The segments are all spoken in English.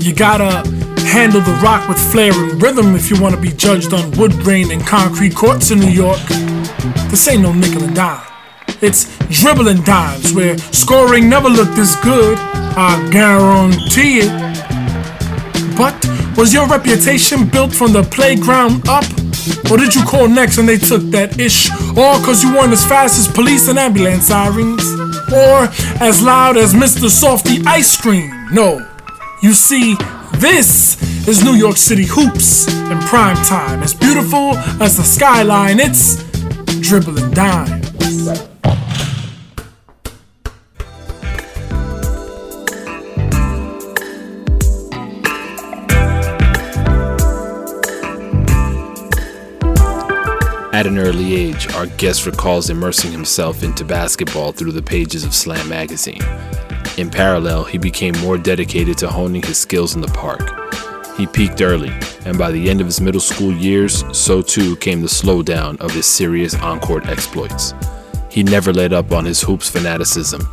You gotta handle the rock with flair and rhythm if you wanna be judged on wood grain and concrete courts in New York. This ain't no nickel and dime. It's dribbling dimes where scoring never looked this good. I guarantee it. But was your reputation built from the playground up? Or did you call next and they took that ish? Or cause you weren't as fast as police and ambulance sirens? Or as loud as Mr. Softee Ice Cream? No. You see, this is New York City hoops in prime time. As beautiful as the skyline, it's dribbling dimes. At an early age, our guest recalls immersing himself into basketball through the pages of Slam magazine. In parallel, he became more dedicated to honing his skills in the park. He peaked early, and by the end of his middle school years, so too came the slowdown of his serious on-court exploits. He never let up on his hoops fanaticism.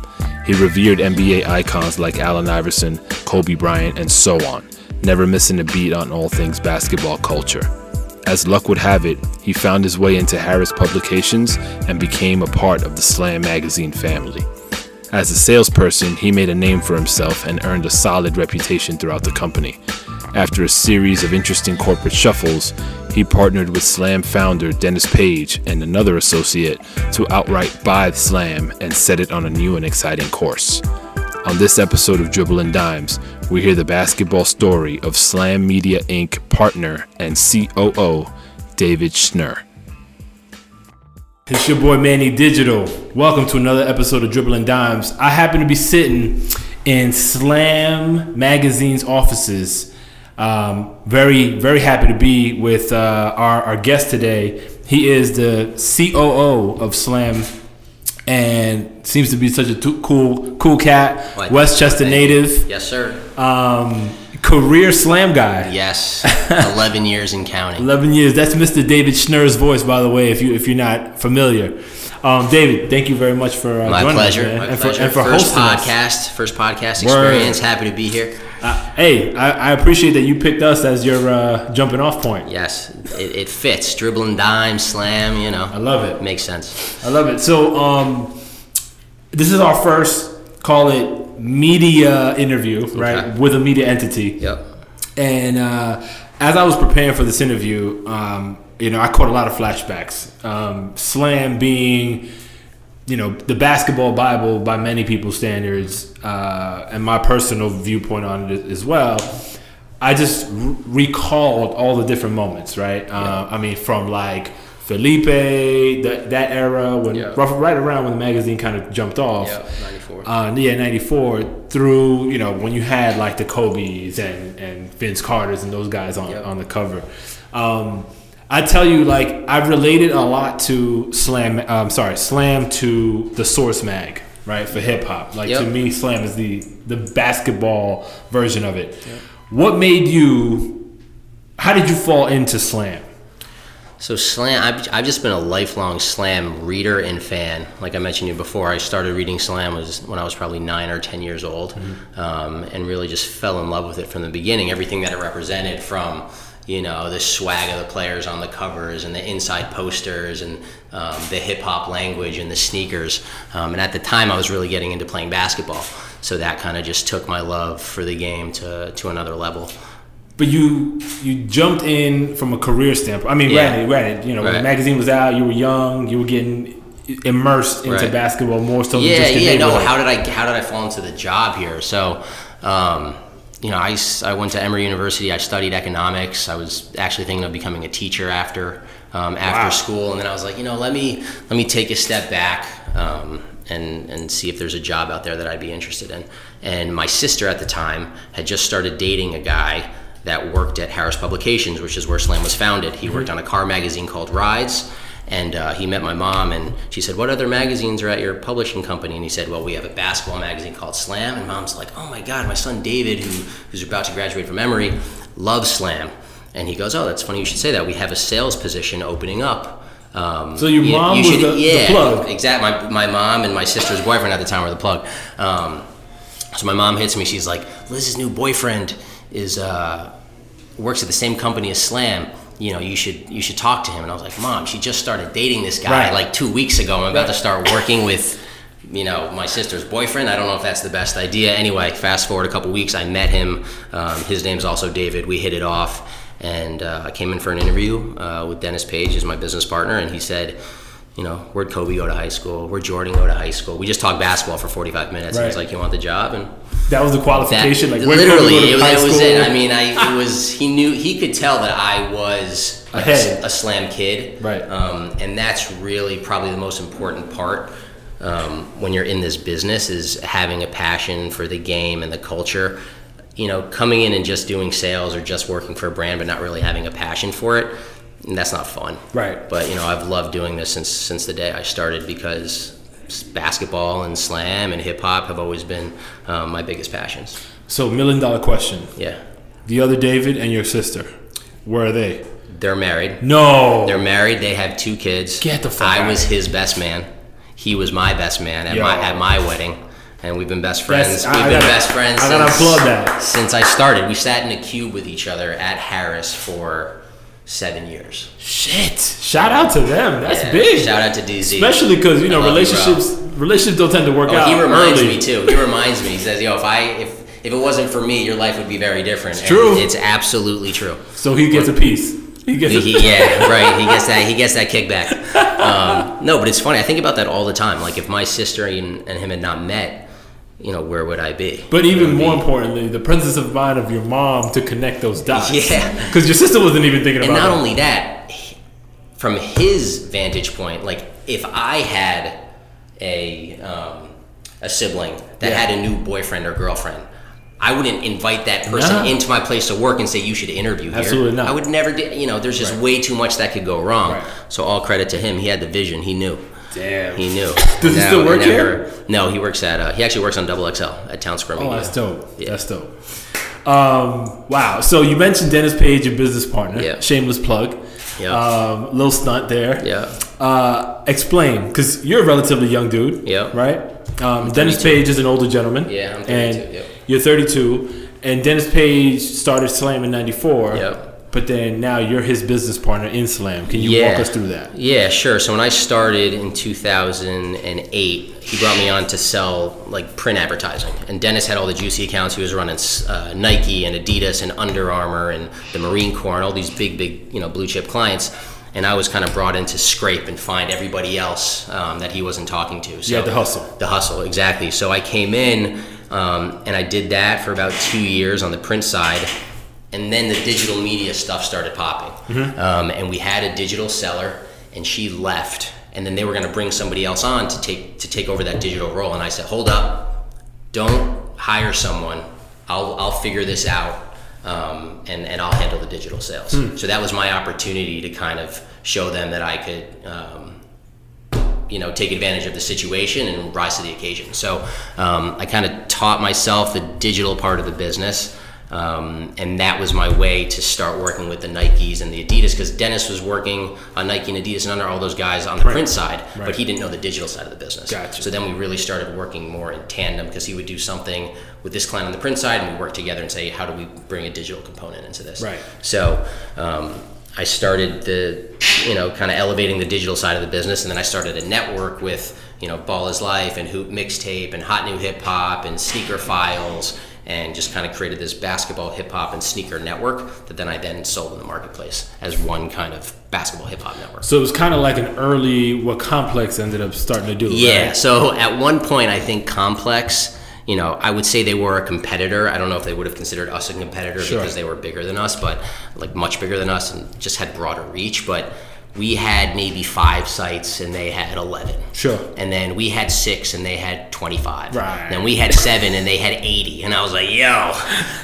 He revered NBA icons like Allen Iverson, Kobe Bryant, and so on, never missing a beat on all things basketball culture. As luck would have it, he found his way into Harris Publications and became a part of the Slam magazine family. As a salesperson, he made a name for himself and earned a solid reputation throughout the company. After a series of interesting corporate shuffles, he partnered with Slam founder Dennis Page and another associate to outright buy Slam and set it on a new and exciting course. On this episode of Dribbling Dimes, we hear the basketball story of Slam Media Inc. partner and COO David Schnurr. It's your boy Manny Digital. Welcome to another episode of Dribbling Dimes. I happen to be sitting in Slam Magazine's offices. Um, very, very happy to be with uh, our, our guest today. He is the COO of Slam and seems to be such a t- cool, cool cat. Westchester native. Yes, sir. Um, career Slam guy. Yes, eleven years in counting. 11 years. That's Mr. David Schnurr's voice, by the way, if you if you're not familiar. Um, David, thank you very much for uh, My joining pleasure. us, man, My and pleasure. for and for first hosting us. podcast, first podcast Word. experience. Happy to be here. Uh, hey, I, I appreciate that you picked us as your uh, jumping off point. Yes, it, it fits. Dribbling dime, slam. You know, I love it. makes sense. I love it. So, um, this is our first call it media interview, right, Okay. with a media entity. Yep. And uh, as I was preparing for this interview, um, you know, I caught a lot of flashbacks. Um, Slam being, you know, the basketball Bible by many people's standards, uh, and my personal viewpoint on it as well. I just r- recalled all the different moments, right? Uh, I mean, from like Felipe, that that era when Yeah. rough, right around when the magazine kind of jumped off. Yep. Ninety four. Uh, yeah, '94 through you know when you had like the Kobe's and and Vince Carter's and those guys on Yep. on the cover. Um, I tell you, like I've related a lot to Slam. Um, sorry, Slam to the Source Mag, right for hip hop. Like to me, Slam is the the basketball version of it. What made you? How did you fall into Slam? So slam, I've, I've just been a lifelong slam reader and fan. Like I mentioned to you before, I started reading slam was when I was probably nine or ten years old, um, and really just fell in love with it from the beginning. Everything that it represented, from you know the swag of the players on the covers and the inside posters and um, the hip hop language and the sneakers. Um, and at the time, I was really getting into playing basketball, so that kind of just took my love for the game to to another level. But you you jumped in from a career standpoint. I mean, Yeah. granted, granted, you know, when the magazine was out, you were young, you were getting immersed into Right. basketball more so than yeah, just your yeah. No, how did I how did I fall into the job here? So, um, you know, I, I went to Emory University. I studied economics. I was actually thinking of becoming a teacher after um, after Wow. school, and then I was like, you know, let me let me take a step back. Um, and, and see if there's a job out there that I'd be interested in. And my sister at the time had just started dating a guy that worked at Harris Publications, which is where Slam was founded. He worked on a car magazine called Rides, and uh, he met my mom, and she said, "What other magazines are at your publishing company?" And he said, "Well, we have a basketball magazine called Slam." And mom's like, "Oh my God, my son David, who who's about to graduate from Emory, loves Slam." And he goes, "Oh, that's funny you should say that. We have a sales position opening up." Um, So your you- mom you was the- the yeah, plug. Exactly. My, my mom and my sister's boyfriend at the time were the plug. Um, So my mom hits me. She's like, Liz's new boyfriend is uh, works at the same company as Slam. You know, you should you should talk to him. And I was like, Mom, she just started dating this guy Right. like two weeks ago. I'm about to start working with, you know, my sister's boyfriend. I don't know if that's the best idea. Anyway, fast forward a couple weeks, I met him. Um, his name's also David. We hit it off, and uh, I came in for an interview uh, with Dennis Page, who's my business partner, and he said. You know, where'd Kobe go to high school? Where'd Jordan go to high school? We just talked basketball for 45 minutes. And he's like, "You want the job?" And That was the that, qualification. like, where literally, it, it was it. I mean, I it was he knew he could tell that I was a, a slam kid, Right. Um, and that's really probably the most important part um, when you're in this business is having a passion for the game and the culture. You know, coming in and just doing sales or just working for a brand, but not really having a passion for it, and that's not fun. Right. But you know, I've loved doing this since since the day I started because basketball and slam and hip hop have always been um, my biggest passions. so, million dollar question. Yeah. The other David and your sister, where are they? They're married. No. They're married. They have two kids. Get the fuck I was his best man. He was my best man at Yo. my at my wedding, and we've been best friends. That's- we've I been gotta- best friends. I gotta since, applaud that. Since I started, we sat in a cube with each other at Harris for seven years. Shit. Shout out to them. That's Yeah. big. Shout out to DZ. Especially because you know love you, relationships relationships don't tend to work Oh, out he reminds early. me too. He reminds me. He says, "Yo, if I if if it wasn't for me, your life would be very different." It's true. It's absolutely true. So he gets a piece. He gets a He, yeah, right. He gets that. He gets that kickback. Um, no, but it's funny. I think about that all the time. Like if my sister and, and him had not met, you know, where would I be? But even more be- importantly, the presence of mind of your mom to connect those dots. Yeah. Because your sister wasn't even thinking about it. and not that. only that, from his vantage point, like if I had a um, a sibling that Yeah. had a new boyfriend or girlfriend. I wouldn't invite that person Nah. into my place of work and say you should interview here. Absolutely not. I would never do. You know, there's just Right. way too much that could go wrong. Right. So all credit to him. He had the vision. He knew. Damn. He knew. Does he still work here? No, he works at. Uh, he actually works on Double XL at Townsquare Oh, Media. that's dope. Yeah. That's dope. Um, wow. So you mentioned Dennis Page, your business partner. Yeah. Shameless plug. Yeah. Um, little stunt there. Yeah. Uh, explain, because you're a relatively young dude. Yeah. Right. Um, Dennis Page is an older gentleman. Yeah, I'm 32, And yep. you're 32, and Dennis Page started Slam in '94. Yep. But then now you're his business partner in Slam. Can you walk us through that? Yeah, sure. So when I started in 2008, he brought me on to sell like print advertising, and Dennis had all the juicy accounts. He was running uh, Nike and Adidas and Under Armour and the Marine Corps and all these big, big, you know, blue chip clients. And I was kind of brought in to scrape and find everybody else um, that he wasn't talking to. So had to hustle. The hustle, exactly. So I came in um, and I did that for about two years on the print side, and then the digital media stuff started popping. Um, and we had a digital seller, and she left, and then they were going to bring somebody else on to take to take over that digital role. And I said, hold up, don't hire someone. I'll I'll figure this out. Um, and, and I'll handle the digital sales. So that was my opportunity to kind of show them that I could um, you know take advantage of the situation and rise to the occasion. So um, I kind of taught myself the digital part of the business, um, and that was my way to start working with the Nikes and the Adidas because Dennis was working on Nike and Adidas and under all those guys on the print side, Right. but he didn't know the digital side of the business. Gotcha. So then we really started working more in tandem because he would do something with this client on the print side, and we work together and say, how do we bring a digital component into this? Right. So um, I started the, you know, kind of elevating the digital side of the business, and then I started a network with, you know, Ball is Life and Hoop Mixtape and Hot New Hip Hop and Sneaker Files, and just kind of created this basketball, hip hop, and sneaker network that then I then sold in the marketplace as one kind of basketball hip hop network. So it was kind of like an early what Complex ended up starting to do. Yeah. right? So at one point, I think Complex, you know, I would say they were a competitor. I don't know if they would have considered us a competitor Sure. because they were bigger than us, but like much bigger than us and just had broader reach. But we had maybe five sites and they had 11. Sure. And then we had six and they had 25. Right. Then we had seven and they had 80. And I was like, yo,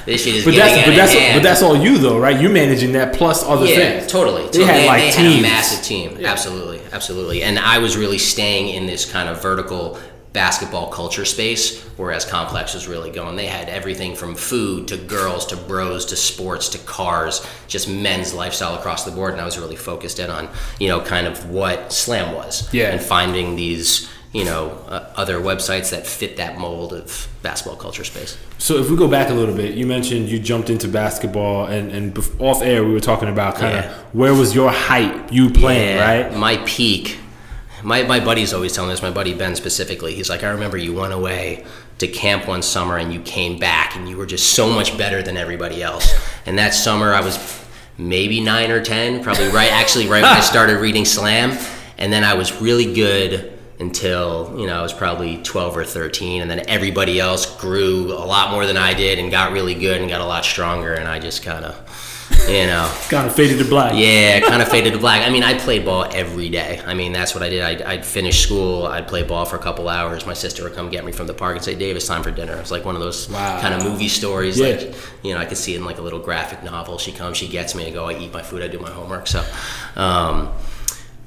this shit is But getting that's but that's hand. but that's all you though, right? You managing that plus other Yeah, things. totally. They totally. had They, like they had a massive team. Absolutely, absolutely. And I was really staying in this kind of vertical basketball culture space, whereas Complex was really going. They had everything from food to girls to bros to sports to cars, just men's lifestyle across the board. And I was really focused in on, you know, kind of what Slam was. Yeah. And finding these, you know, uh, other websites that fit that mold of basketball culture space. So if we go back a little bit, you mentioned you jumped into basketball, and and off air we were talking about kind of Yeah. where was your height you playing, Yeah, right? My peak. My, my buddy's always telling this. My buddy Ben specifically. He's like, I remember you went away to camp one summer and you came back and you were just so much better than everybody else. And that summer I was maybe nine or ten, probably right. Actually, right when I started reading Slam, and then I was really good until you know I was probably 12 or 13 and then everybody else grew a lot more than I did and got really good and got a lot stronger and I just kind of you know Kind of faded to black. yeah, kind of faded to black. I mean, I played ball every day. I mean, that's what I did. I'd, I'd finish school, I'd play ball for a couple hours. My sister would come get me from the park and say, Dave, it's time for dinner. It's like one of those Wow. kind of movie stories. Yeah. Like, you know, I could see it in like a little graphic novel. She comes, she gets me, I go, I eat my food, I do my homework. So, um,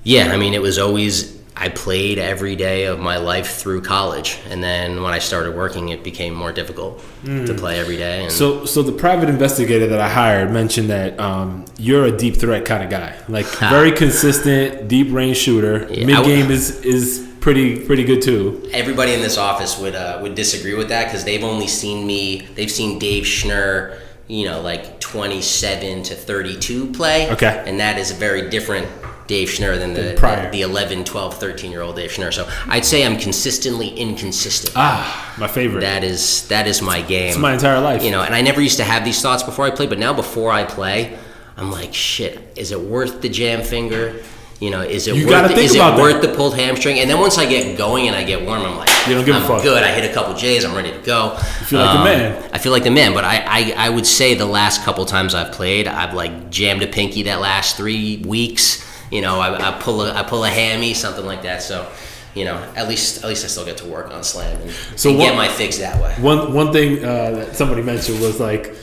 yeah, I mean, it was always, I played every day of my life through college. And then when I started working, it became more difficult to play every day. And Mm. So, so the private investigator that I hired mentioned that um, you're a deep threat kind of guy, like very consistent, deep range shooter. Yeah, Mid game is is pretty pretty good too. everybody in this office would uh, would disagree with that because they've only seen me. They've seen Dave Schnurr, you know, like 27 to 32 play. Okay. And that is a very different Dave Schnurr than the, prior. the 11, 12, 13 year old Dave Schnurr. So I'd say I'm consistently inconsistent. Ah, my favorite. That is that is my game. It's my entire life. You know, and I never used to have these thoughts before I played, but now before I play, I'm like, shit, is it worth the jam finger? You know, is it You worth think is it worth the pulled hamstring? And then once I get going and I get warm, I'm like, You don't give a I'm fuck. good. I hit a couple J's, I'm ready to go. You feel like the man. I feel like the man, but I, I, I would say the last couple times I've played, I've like jammed a pinky that last three weeks. You know, I, I pull a I pull a hammy, something like that. So, you know, at least at least I still get to work on slam and, So and what- get my fix that way. One one thing uh, that somebody mentioned was like,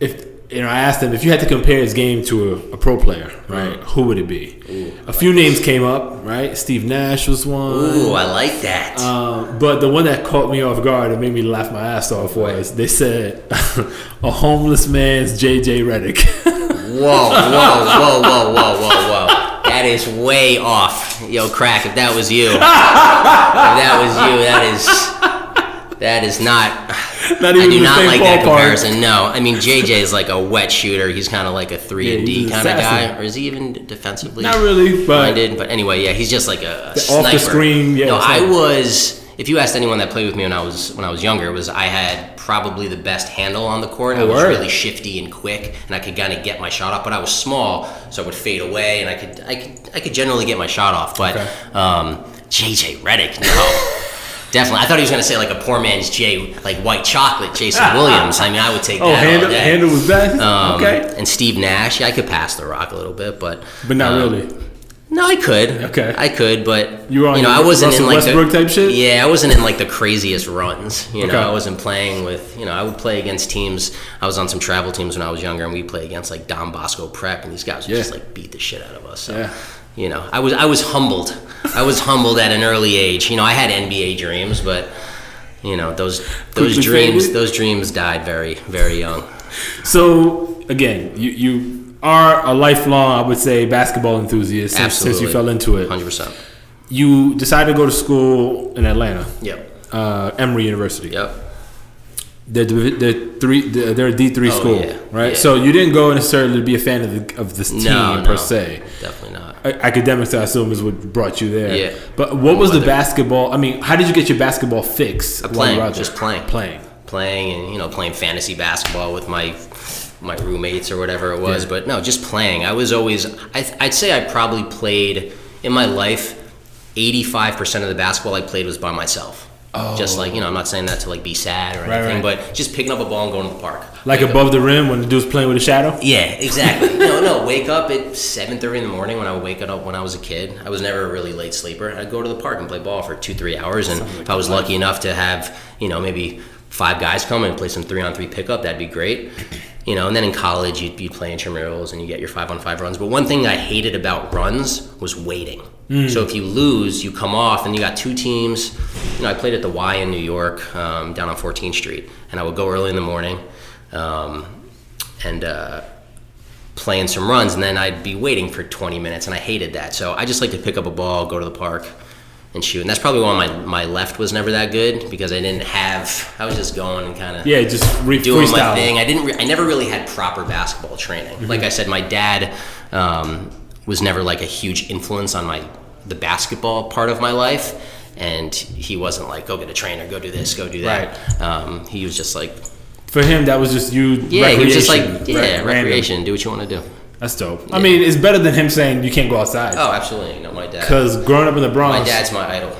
if you know, I asked him if you had to compare his game to a, a pro player, right? Who would it be? a few names came up, right? Steve Nash was one. Ooh, I like that. Um, but the one that caught me off guard and made me laugh my ass off was they said a homeless man's JJ Redick. whoa, whoa, whoa, whoa, whoa, whoa, whoa. That is way off. Yo, crack, if that was you. if that was you, that is that is not Not I do not like that comparison. No. I mean JJ is like a wet shooter. He's kind of like a 3 Yeah, and D kind of guy or is he even defensively? Not really, but minded, but anyway, yeah, he's just like a, a off the screen, yeah, No, I was. If you asked anyone that played with me when I was when I was younger, was I had probably the best handle on the court. I Oh, was word. really shifty and quick, and I could kind of get my shot off. But I was small, so I would fade away, and I could I could I could generally get my shot off. But Okay. um, JJ Redick, no. Definitely, I thought he was gonna say like a poor man's Jay, like white chocolate, Jason Williams. I mean, I would take oh, that all handle, handle was best. Um, okay, And Steve Nash, yeah, I could pass the rock a little bit, but but not um, really. No, I could. Okay. I could, but You were on know, I wasn't Russell in like Westbrook the, type shit? Yeah, I wasn't in like the craziest runs. You know, Okay. I wasn't playing with. You know, I would play against teams. I was on some travel teams when I was younger, and we play against like Don Bosco Prep, and these guys would Yeah. just like beat the shit out of us. So, Yeah. you know, I was I was humbled. I was humbled at an early age. You know, I had NBA dreams, but you know those those dreams those dreams died very very young. So again, you you are a lifelong, I would say, basketball enthusiast since, since you fell into it. Hundred percent. You decided to go to school in Atlanta, Yep. uh, Emory University. Yep. They're, they're three. They're a D three Oh, school, yeah, right? yeah. So you didn't go necessarily to be a fan of the, of this team No, per no. se. Definitely not. Academics, I assume, is what brought you there. Yeah. But what was the basketball? I mean, how did you get your basketball fix? while playing, you were out just playing. Playing. playing and you know playing fantasy basketball with my my roommates or whatever it was Yeah. but no just playing i was always I, i'd say i probably played in my life 85% of the basketball i played was by myself oh. just like you know i'm not saying that to like be sad or Oh. Right, anything right. but just picking up a ball and going to the park Like Wake up- above the rim when the dude's playing with a shadow. yeah, exactly. no, no. Wake up at seven thirty in the morning when I would wake up when I was a kid. I was never a really late sleeper. I'd go to the park and play ball for two, three hours, and if I was lucky enough to have, you know, maybe five guys come and play some three on three pickup, that'd be great. You know, and then in college you'd be playing intramurals and you get your five on five runs. But one thing I hated about runs was waiting. So if you lose, you come off, and you got two teams. You know, I played at the Y in New York, um, down on 14th Street, and I would go early in the morning. Um, and uh, playing some runs, and then I'd be waiting for 20 minutes, and I hated that. So I just like to pick up a ball, go to the park, and shoot. And that's probably why my, my left was never that good because I didn't have. I was just going and kind of Yeah, just re- doing freestyle. my thing. I didn't. Re- I never really had proper basketball training. Mm-hmm. Like I said, my dad um, was never like a huge influence on my the basketball part of my life, and he wasn't like go get a trainer, go do this, go do that. Um, he was just like For him, that was just you. yeah, he was just like yeah, right, random. recreation, do what you want to do. That's dope. I mean, it's better than him saying you can't go outside. Oh, absolutely. No, my dad. Because growing up in the Bronx, My dad's my idol.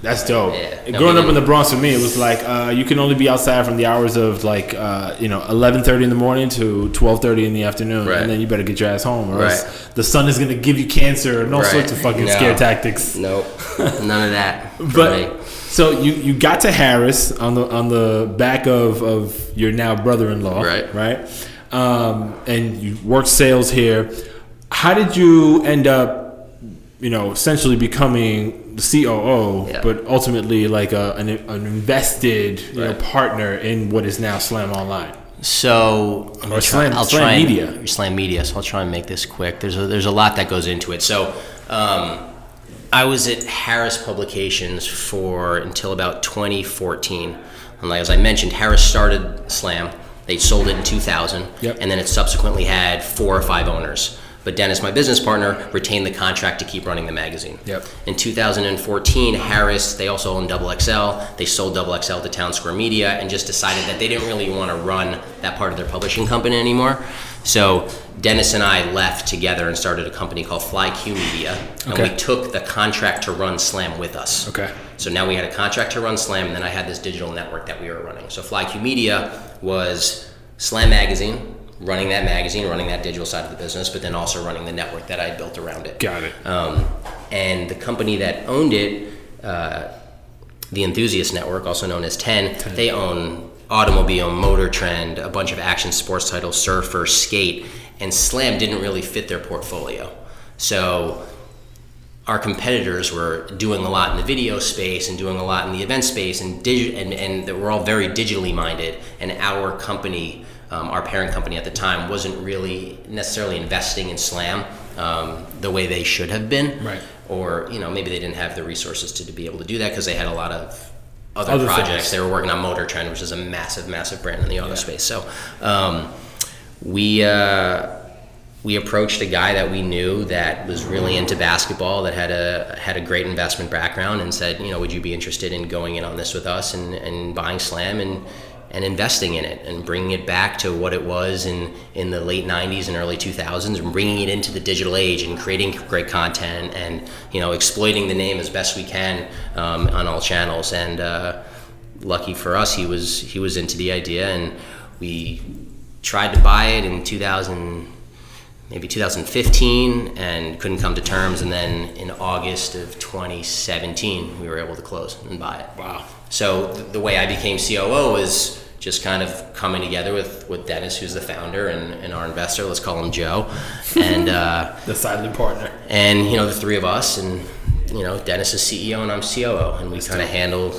that's dope. Yeah. No, growing up in the Bronx for me, it was like uh, you can only be outside from the hours of like uh, you know eleven thirty in the morning to twelve thirty in the afternoon, Right. and then you better get your ass home, or Right. else the sun is gonna give you cancer and all Right. sorts of fucking No. scare tactics. Nope, none of that. for me. But so you you got to Harris on the on the back of of your now brother-in-law, Right. Right. Um, and you worked sales here. How did you end up, you know, essentially becoming the COO, Yeah. but ultimately like a, an, an invested you know, partner in what is now Slam Online? So Or try- Slam- I'll Slam try and- Media. Slam Media. So I'll try and make this quick. There's a, there's a lot that goes into it. So um, I was at Harris Publications for until about 2014. And like, as I mentioned, Harris started Slam. They sold it in 2000, Yep. and then it subsequently had four or five owners. But Dennis, my business partner, retained the contract to keep running the magazine. Yep. In 2014, Harris, they also owned Double XL. They sold Double XL to Townsquare Media and just decided that they didn't really want to run that part of their publishing company anymore. So Dennis and I left together and started a company called FlyQ Media, and Okay. we took the contract to run Slam with us. Okay. So now we had a contract to run Slam, and then I had this digital network that we were running. So FlyQ Media was Slam Magazine, running that magazine, running that digital side of the business, but then also running the network that I had built around it. Got it. Um, and the company that owned it, uh, the Enthusiast Network, also known as 10, they own Automobile, Motor Trend, a bunch of action sports titles, Surfer, Skate, and Slam didn't really fit their portfolio. So our competitors were doing a lot in the video space and doing a lot in the event space and digi- and, and they were all very digitally minded and our company um, our parent company at the time wasn't really necessarily investing in slam um, the way they should have been Right. or you know maybe they didn't have the resources to, to be able to do that because they had a lot of other, Other projects things. they were working on motor trend which is a massive massive brand in the auto space so um, we uh, we approached a guy that we knew that was really into basketball that had a had a great investment background and said you know would you be interested in going in on this with us and, and buying slam and and investing in it and bringing it back to what it was in in the late 90s and early 2000s and bringing it into the digital age and creating great content and you know exploiting the name as best we can um, on all channels. And uh, lucky for us he was he was into the idea and we tried to buy it in 2000 maybe 2015 and couldn't come to terms and then in august of 2017 we were able to close and buy it. Wow. so th- the way i became coo is just kind of coming together with, with dennis who's the founder and, and our investor let's call him joe. And uh, The silent partner. and you know the three of us and you know dennis is ceo and i'm coo and we kind of handle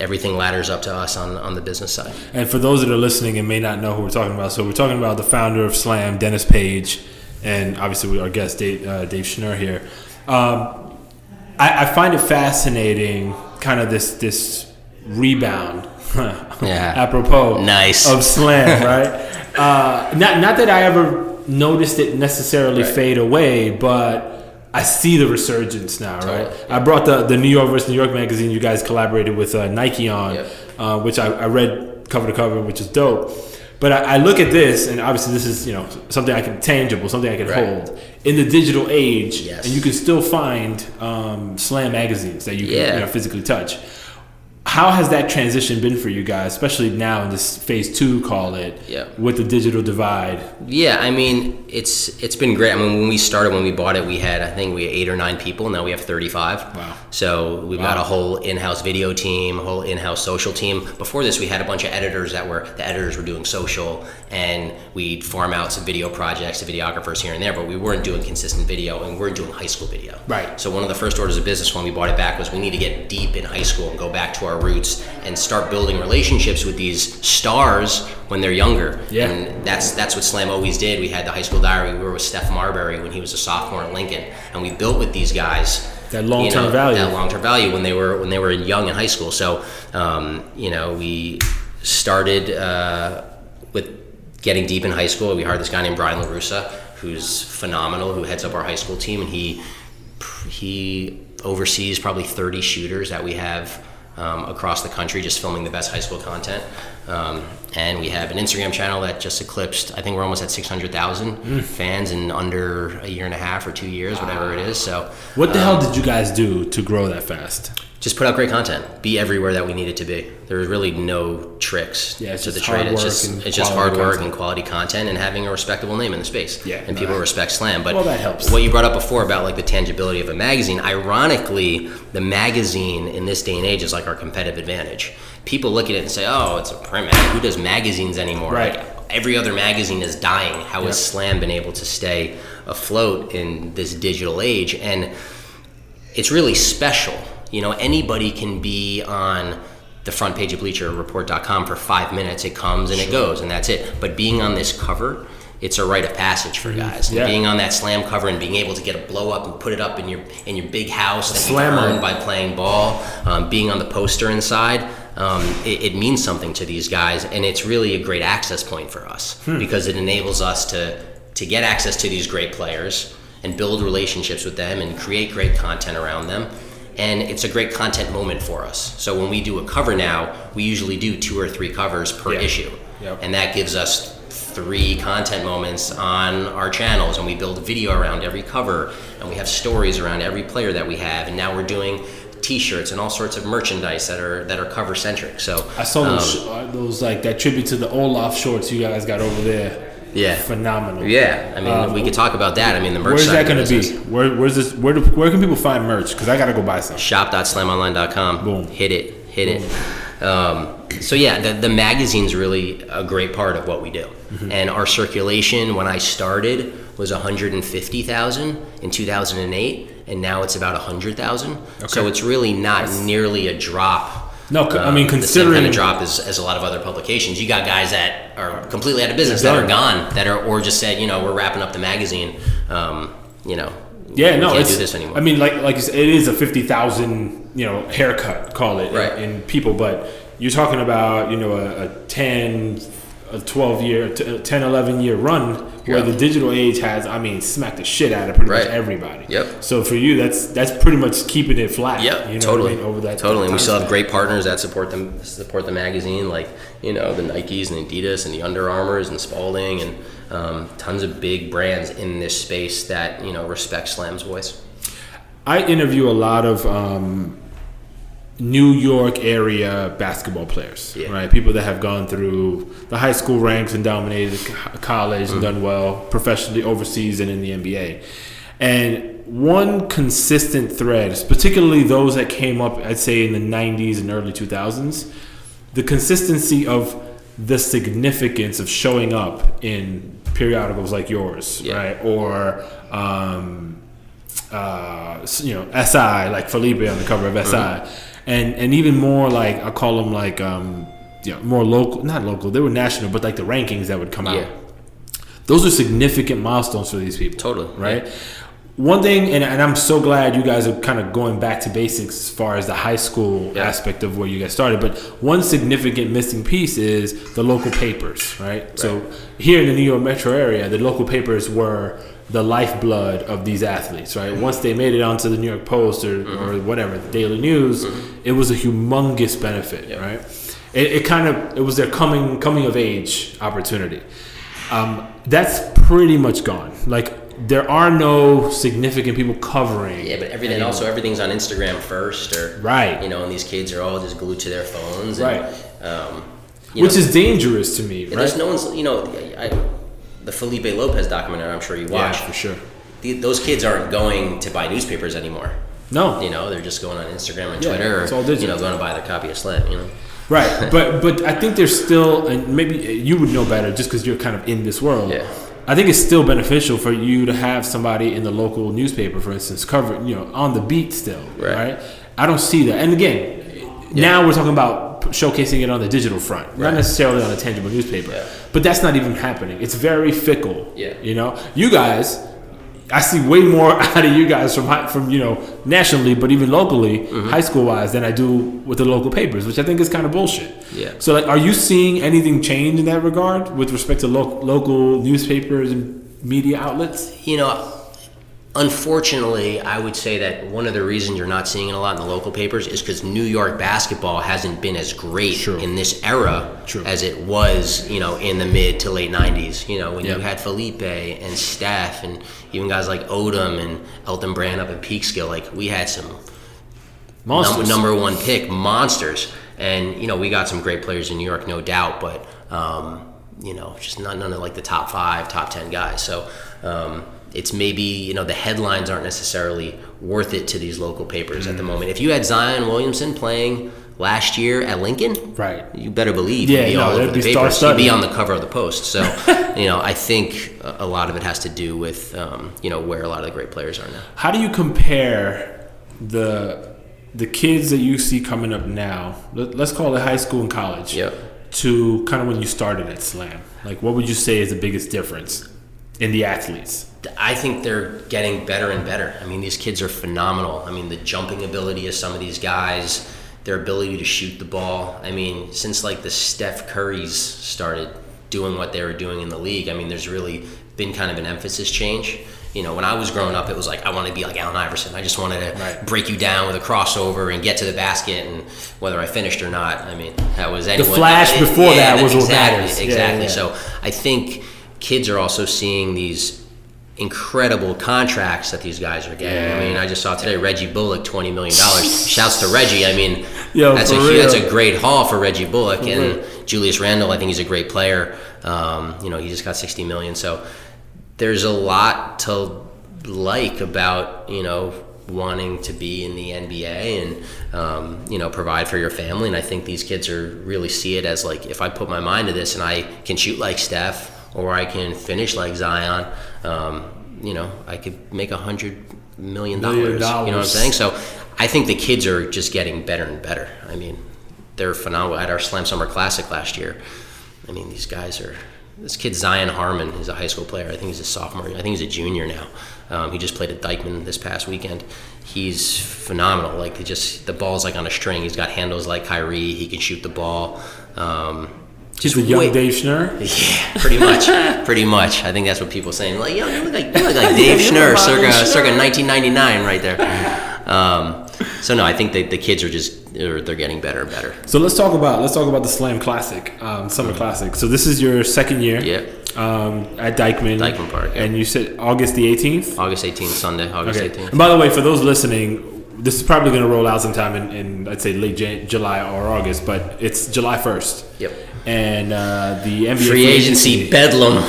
everything ladders up to us on, on the business side. And for those that are listening and may not know who we're talking about, so we're talking about the founder of Slam, Dennis Page, and obviously we our guest Dave, uh, Dave Schnurr here. Um, I, I find it fascinating, kind of this this rebound. Yeah. apropos Nice. of Slam, right? uh, not not that I ever noticed it necessarily Right. fade away, but. I see the resurgence now, right? Totally, I brought the, the New York versus New York magazine you guys collaborated with uh, Nike on, Yep. uh, which I, I read cover to cover, which is dope. But I, I look at this, and obviously this is you know something I can tangible, something I can Right. hold in the digital age, Yes. and you can still find um, Slam magazines that you can Yeah. you know, physically touch. How has that transition been for you guys, especially now in this phase two, call it, Yeah. with the digital divide? Yeah, I mean, it's it's been great. I mean, when we started, when we bought it, we had I think we had eight or nine people. Now we have thirty five. Wow. So we've got a whole in house video team, a whole in house social team. Before this, we had a bunch of editors that were the editors were doing social, and we'd farm out some video projects to videographers here and there. But we weren't doing consistent video, and we weren't doing high school video. Right. So one of the first orders of business when we bought it back was we need to get deep in high school and go back to our roots and start building relationships with these stars when they're younger. Yeah. And that's that's what Slam always did. We had the high school diary. We were with Steph Marbury when he was a sophomore at Lincoln, and we built with these guys That long-term value. That long term value when they were when they were young in high school. So um, you know we started uh, with getting deep in high school. We hired this guy named Brian Larusa, who's phenomenal, who heads up our high school team, and he he oversees probably 30 shooters that we have um, across the country just filming the best high school content. Um, and we have an Instagram channel that just eclipsed, I think we're almost at 600,000 fans in under a year and a half or two years, whatever it is. So, What the um, hell did you guys do to grow that fast? Just put out great content. Be everywhere that we need it to be. There's really no tricks Yeah, to the trade. It's just it's just hard work content. and quality content and having a respectable name in the space. Yeah, and no, people respect Slam. But Well, that helps. What you brought up before about like the tangibility of a magazine. Ironically, the magazine in this day and age is like our competitive advantage. People look at it and say, "Oh, it's a print mag. Who does magazines anymore?" Right. Like, every other magazine is dying. How has Slam been able to stay afloat in this digital age? And it's really special. You know, anybody can be on the front page of BleacherReport.com for five minutes. It comes and it goes, and that's it. But being on this cover, it's a rite of passage for guys. And Yeah. Being on that slam cover and being able to get a blow up and put it up in your in your big house that you earned by playing ball, um, being on the poster inside. Um, it, it means something to these guys, and it's really a great access point for us because it enables us to to get access to these great players and build relationships with them and create great content around them. And it's a great content moment for us. So when we do a cover now, we usually do two or three covers per Yeah. issue, Yep. and that gives us three content moments on our channels and we build video around every cover and we have stories around every player that we have and now we're doing t-shirts and all sorts of merchandise that are that are cover centric so I saw those, um, uh, those like that tribute to the Olaf shorts you guys got over there. Yeah Phenomenal. yeah i mean Um, we could talk about that i mean the merch Where's that going to be? Where, where's this? Where, do, where can people find merch? Because I gotta go buy some. shop.slamonline.com Boom. hit it hit it um, so yeah the, the magazine's really a great part of what we do Mm-hmm. and our circulation when i started was 150000 in 2008 and now it's about 100000 Okay. so it's really not nearly a drop No, c- I um, mean, the same kind considering- of drop as, as a lot of other publications. You got guys that are completely out of business, that are gone, that are or just said, you know, we're wrapping up the magazine. Um, you know, Yeah, no, can't it's. do this anymore. I mean, like like you said, it is a fifty thousand you know haircut, call it, Right. in, in people. But you're talking about you know a, a ten, a twelve year, t- a 10, 11 year run where Yeah. the digital age has, I mean, smacked the shit out of pretty Right. much everybody. Yep. So for you, that's that's pretty much keeping it flat. Yeah, you know totally. I mean, over that totally. And we still have great partners that support them, support the magazine, like you know the Nikes and Adidas and the Under Armours and Spalding and um, tons of big brands in this space that you know respect Slam's voice. I interview a lot of um, New York area basketball players, Yeah. right? People that have gone through the high school ranks and dominated college and Mm-hmm. done well professionally overseas and in the NBA. And one consistent thread, particularly those that came up, I'd say in the 90s and early 2000s, the consistency of the significance of showing up in periodicals like yours, Yeah. right? Or um, uh, you know, SI like Felipe on the cover of SI, Mm-hmm. And and even more like I call them like um, know, more local, not local. They were national, but like the rankings that would come out. Yeah. Those are significant milestones for these people. Totally, right. One thing, and, and I'm so glad you guys are kind of going back to basics as far as the high school Yeah. aspect of where you guys started. But one significant missing piece is the local papers, right? So here in the New York metro area, the local papers were the lifeblood of these athletes, right? Once they made it onto the New York Post or, or whatever, the Daily News, it was a humongous benefit, right? It, it kind of it was their coming coming of age opportunity. Um, that's pretty much gone. Like there are no significant people covering. Yeah, but everything anymore. also everything's on Instagram first, or Right. You know, and these kids are all just glued to their phones, and, Right. Um, you which know, is dangerous to me, and right? there's no one's you know, I, the Felipe Lopez documentary. I'm sure you watched. yeah, for sure. The, those kids aren't going to buy newspapers anymore. No, You know, they're just going on Instagram and Yeah, Twitter, it's all or you know, going to buy their copy of Slam. You know, right. But but I think there's still, and maybe uh, you would know better just because you're kind of in this world. Yeah. I think it's still beneficial for you to have somebody in the local newspaper, for instance, cover you know on the beat still, Right. right? I don't see that. And again, now we're talking about showcasing it on the digital front, not necessarily on a tangible newspaper. Yeah. But that's not even happening. It's very fickle. Yeah. You know, you guys. I see way more out of you guys from high, from you know nationally, but even locally, Mm-hmm. high school wise, than I do with the local papers, which I think is kind of bullshit. Yeah. So like, are you seeing anything change in that regard with respect to lo- local newspapers and media outlets? You know, unfortunately, I would say that one of the reasons you're not seeing it a lot in the local papers is because New York basketball hasn't been as great True. in this era True. as it was, you know, in the mid to late '90s. You know, when Yep. you had Felipe and Steph and even guys like Odom and Elton Brand up at Peekskill, like we had some number, number one pick monsters and you know we got some great players in new york no doubt but um, you know just not none of like the top five top ten guys so um, it's maybe you know the headlines aren't necessarily worth it to these local papers Mm. at the moment if you had zion williamson playing last year at lincoln Right. you better believe Yeah, he'd be no, all over the be papers he'd be on the cover of the post so you know i think a lot of it has to do with um, you know where a lot of the great players are now How do you compare the the kids that you see coming up now? Let, let's call it high school and college. Yep. To kind of when you started at Slam, like what would you say is the biggest difference in the athletes? I think they're getting better and better. I mean, these kids are phenomenal. I mean, the jumping ability of some of these guys, their ability to shoot the ball. I mean, since like the Steph Currys started doing what they were doing in the league, I mean, there's really been kind of an emphasis change. You know, when I was growing up, it was like I want to be like Allen Iverson. I just wanted to Right. break you down with a crossover and get to the basket, and whether I finished or not, I mean, that was anyone. The flash before that was what exactly, matters. Yeah, Exactly. yeah. So I think kids are also seeing these incredible contracts that these guys are getting. I mean, I just saw today Reggie Bullock, twenty million dollars. Shouts to Reggie. I mean, Yo, that's a for hu- that's a great haul for Reggie Bullock and real. Julius Randle. I think he's a great player. Um, you know, he just got sixty million. So there's a lot to like about you know wanting to be in the NBA and um, you know provide for your family. And I think these kids are really see it as like if I put my mind to this and I can shoot like Steph or I can finish like Zion, um, you know, I could make a hundred million dollars. You know what I'm saying? So I think the kids are just getting better and better. I mean, they're phenomenal. At our Slam Summer Classic last year, I mean, these guys are. This kid Zion Harmon is a high school player. I think he's a sophomore. I think he's a junior now. Um, he just played at Dyckman this past weekend. He's phenomenal. Like he just the ball's like on a string. He's got handles like Kyrie. He can shoot the ball. Um, Just a young way- Dave Schnurr. yeah, pretty much, pretty much. I think that's what people are saying. Like, yo, you look like you look like Dave Schnurr, circa circa 1999, right there. Um, so no, I think the, the kids are just they're, they're getting better and better. So let's talk about let's talk about the Slam Classic, um, Summer Classic. So this is your second year. Yeah. Um, at Dyckman. Dyckman Park, yeah. And you said August the 18th. August 18th, Sunday, August Okay. 18th. And by the way, for those listening, this is probably going to roll out sometime in, in I'd say late Jan- July or August, but it's July 1st. Yep. And uh, the NBA Free agency bedlam.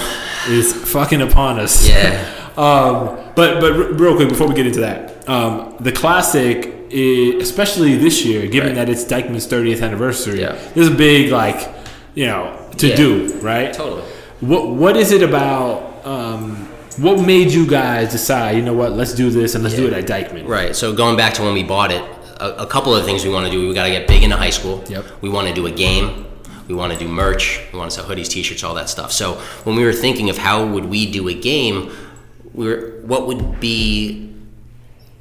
is fucking upon us. Yeah. Um, but but r- real quick before we get into that, um, the classic, i especially this year, given Right. that it's Dyckman's 30th anniversary, Yeah. there's a big like, you know, to Yeah. do, right? Totally. What what is it about? Um, what made you guys decide? You know what? Let's do this and let's do it at Dyckman. Right. So going back to when we bought it, a, a couple of things we want to do. We got to get big into high school. Yep. We want to do a game. We want to do merch. We want to sell hoodies, t-shirts, all that stuff. So when we were thinking of how would we do a game, we were what would be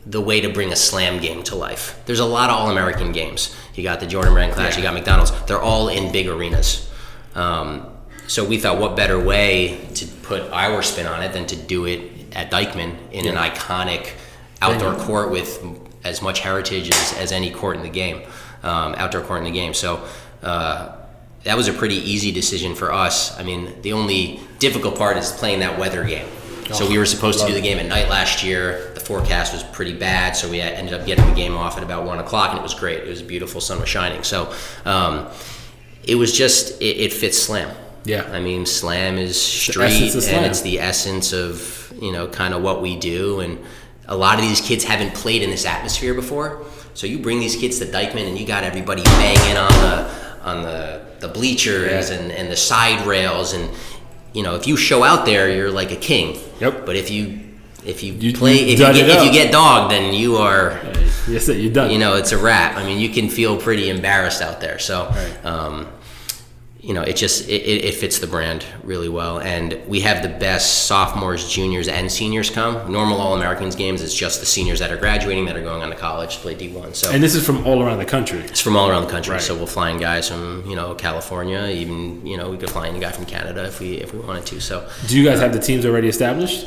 the way to bring a slam game to life. There's a lot of all-American games. You got the Jordan Brand Clash. You got McDonald's. They're all in big arenas. Um, so we thought, what better way to put our spin on it than to do it at Dyckman in an iconic outdoor court with as much heritage as, as any court in the game, um, outdoor court in the game. So uh, that was a pretty easy decision for us. I mean, the only difficult part is playing that weather game. So we were supposed to do the game at night last year. The forecast was pretty bad, so we ended up getting the game off at about one o'clock, and it was great. It was beautiful, sun was shining. So um, it was just it, it fits slam. Yeah. I mean, slam is street, slam. and it's the essence of you know kind of what we do. And a lot of these kids haven't played in this atmosphere before. So you bring these kids to Dyckman, and you got everybody banging on the on the the bleachers Yeah. and, and the side rails, and you know if you show out there, you're like a king. Yep. But if you if you, You- play you if you, get, if you get dogged, then you are Yes, you're done. you know it's a wrap. I mean, you can feel pretty embarrassed out there. So, Right. um, you know, it just it, it it fits the brand really well, and we have the best sophomores, juniors, and seniors come. Normal All Americans games, it's just the seniors that are graduating that are going on to college to play D one. So And this is from all around the country. it's from all around the country. Right. So we'll fly in guys from you know California, even you know we could fly in a guy from Canada if we if we wanted to. So Do you guys have the teams already established?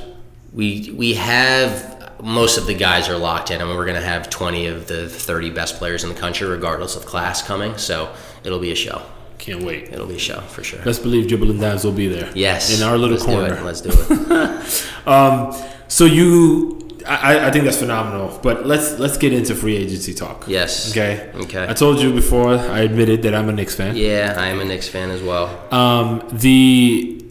we we have most of the guys are locked in. I mean, we're going to have 20 of the 30 best players in the country, regardless of class, coming. So it'll be a show. Can't wait. It'll be a show for sure. Let's believe Dribbling Dimes will be there. Yes, In our little let's corner. Do it. Let's do it. So you, I, I think that's phenomenal. But let's let's get into free agency talk. Yes. Okay. Okay. I told you before. I admitted that I'm a Knicks fan. yeah, I am a Knicks fan as well. Um, the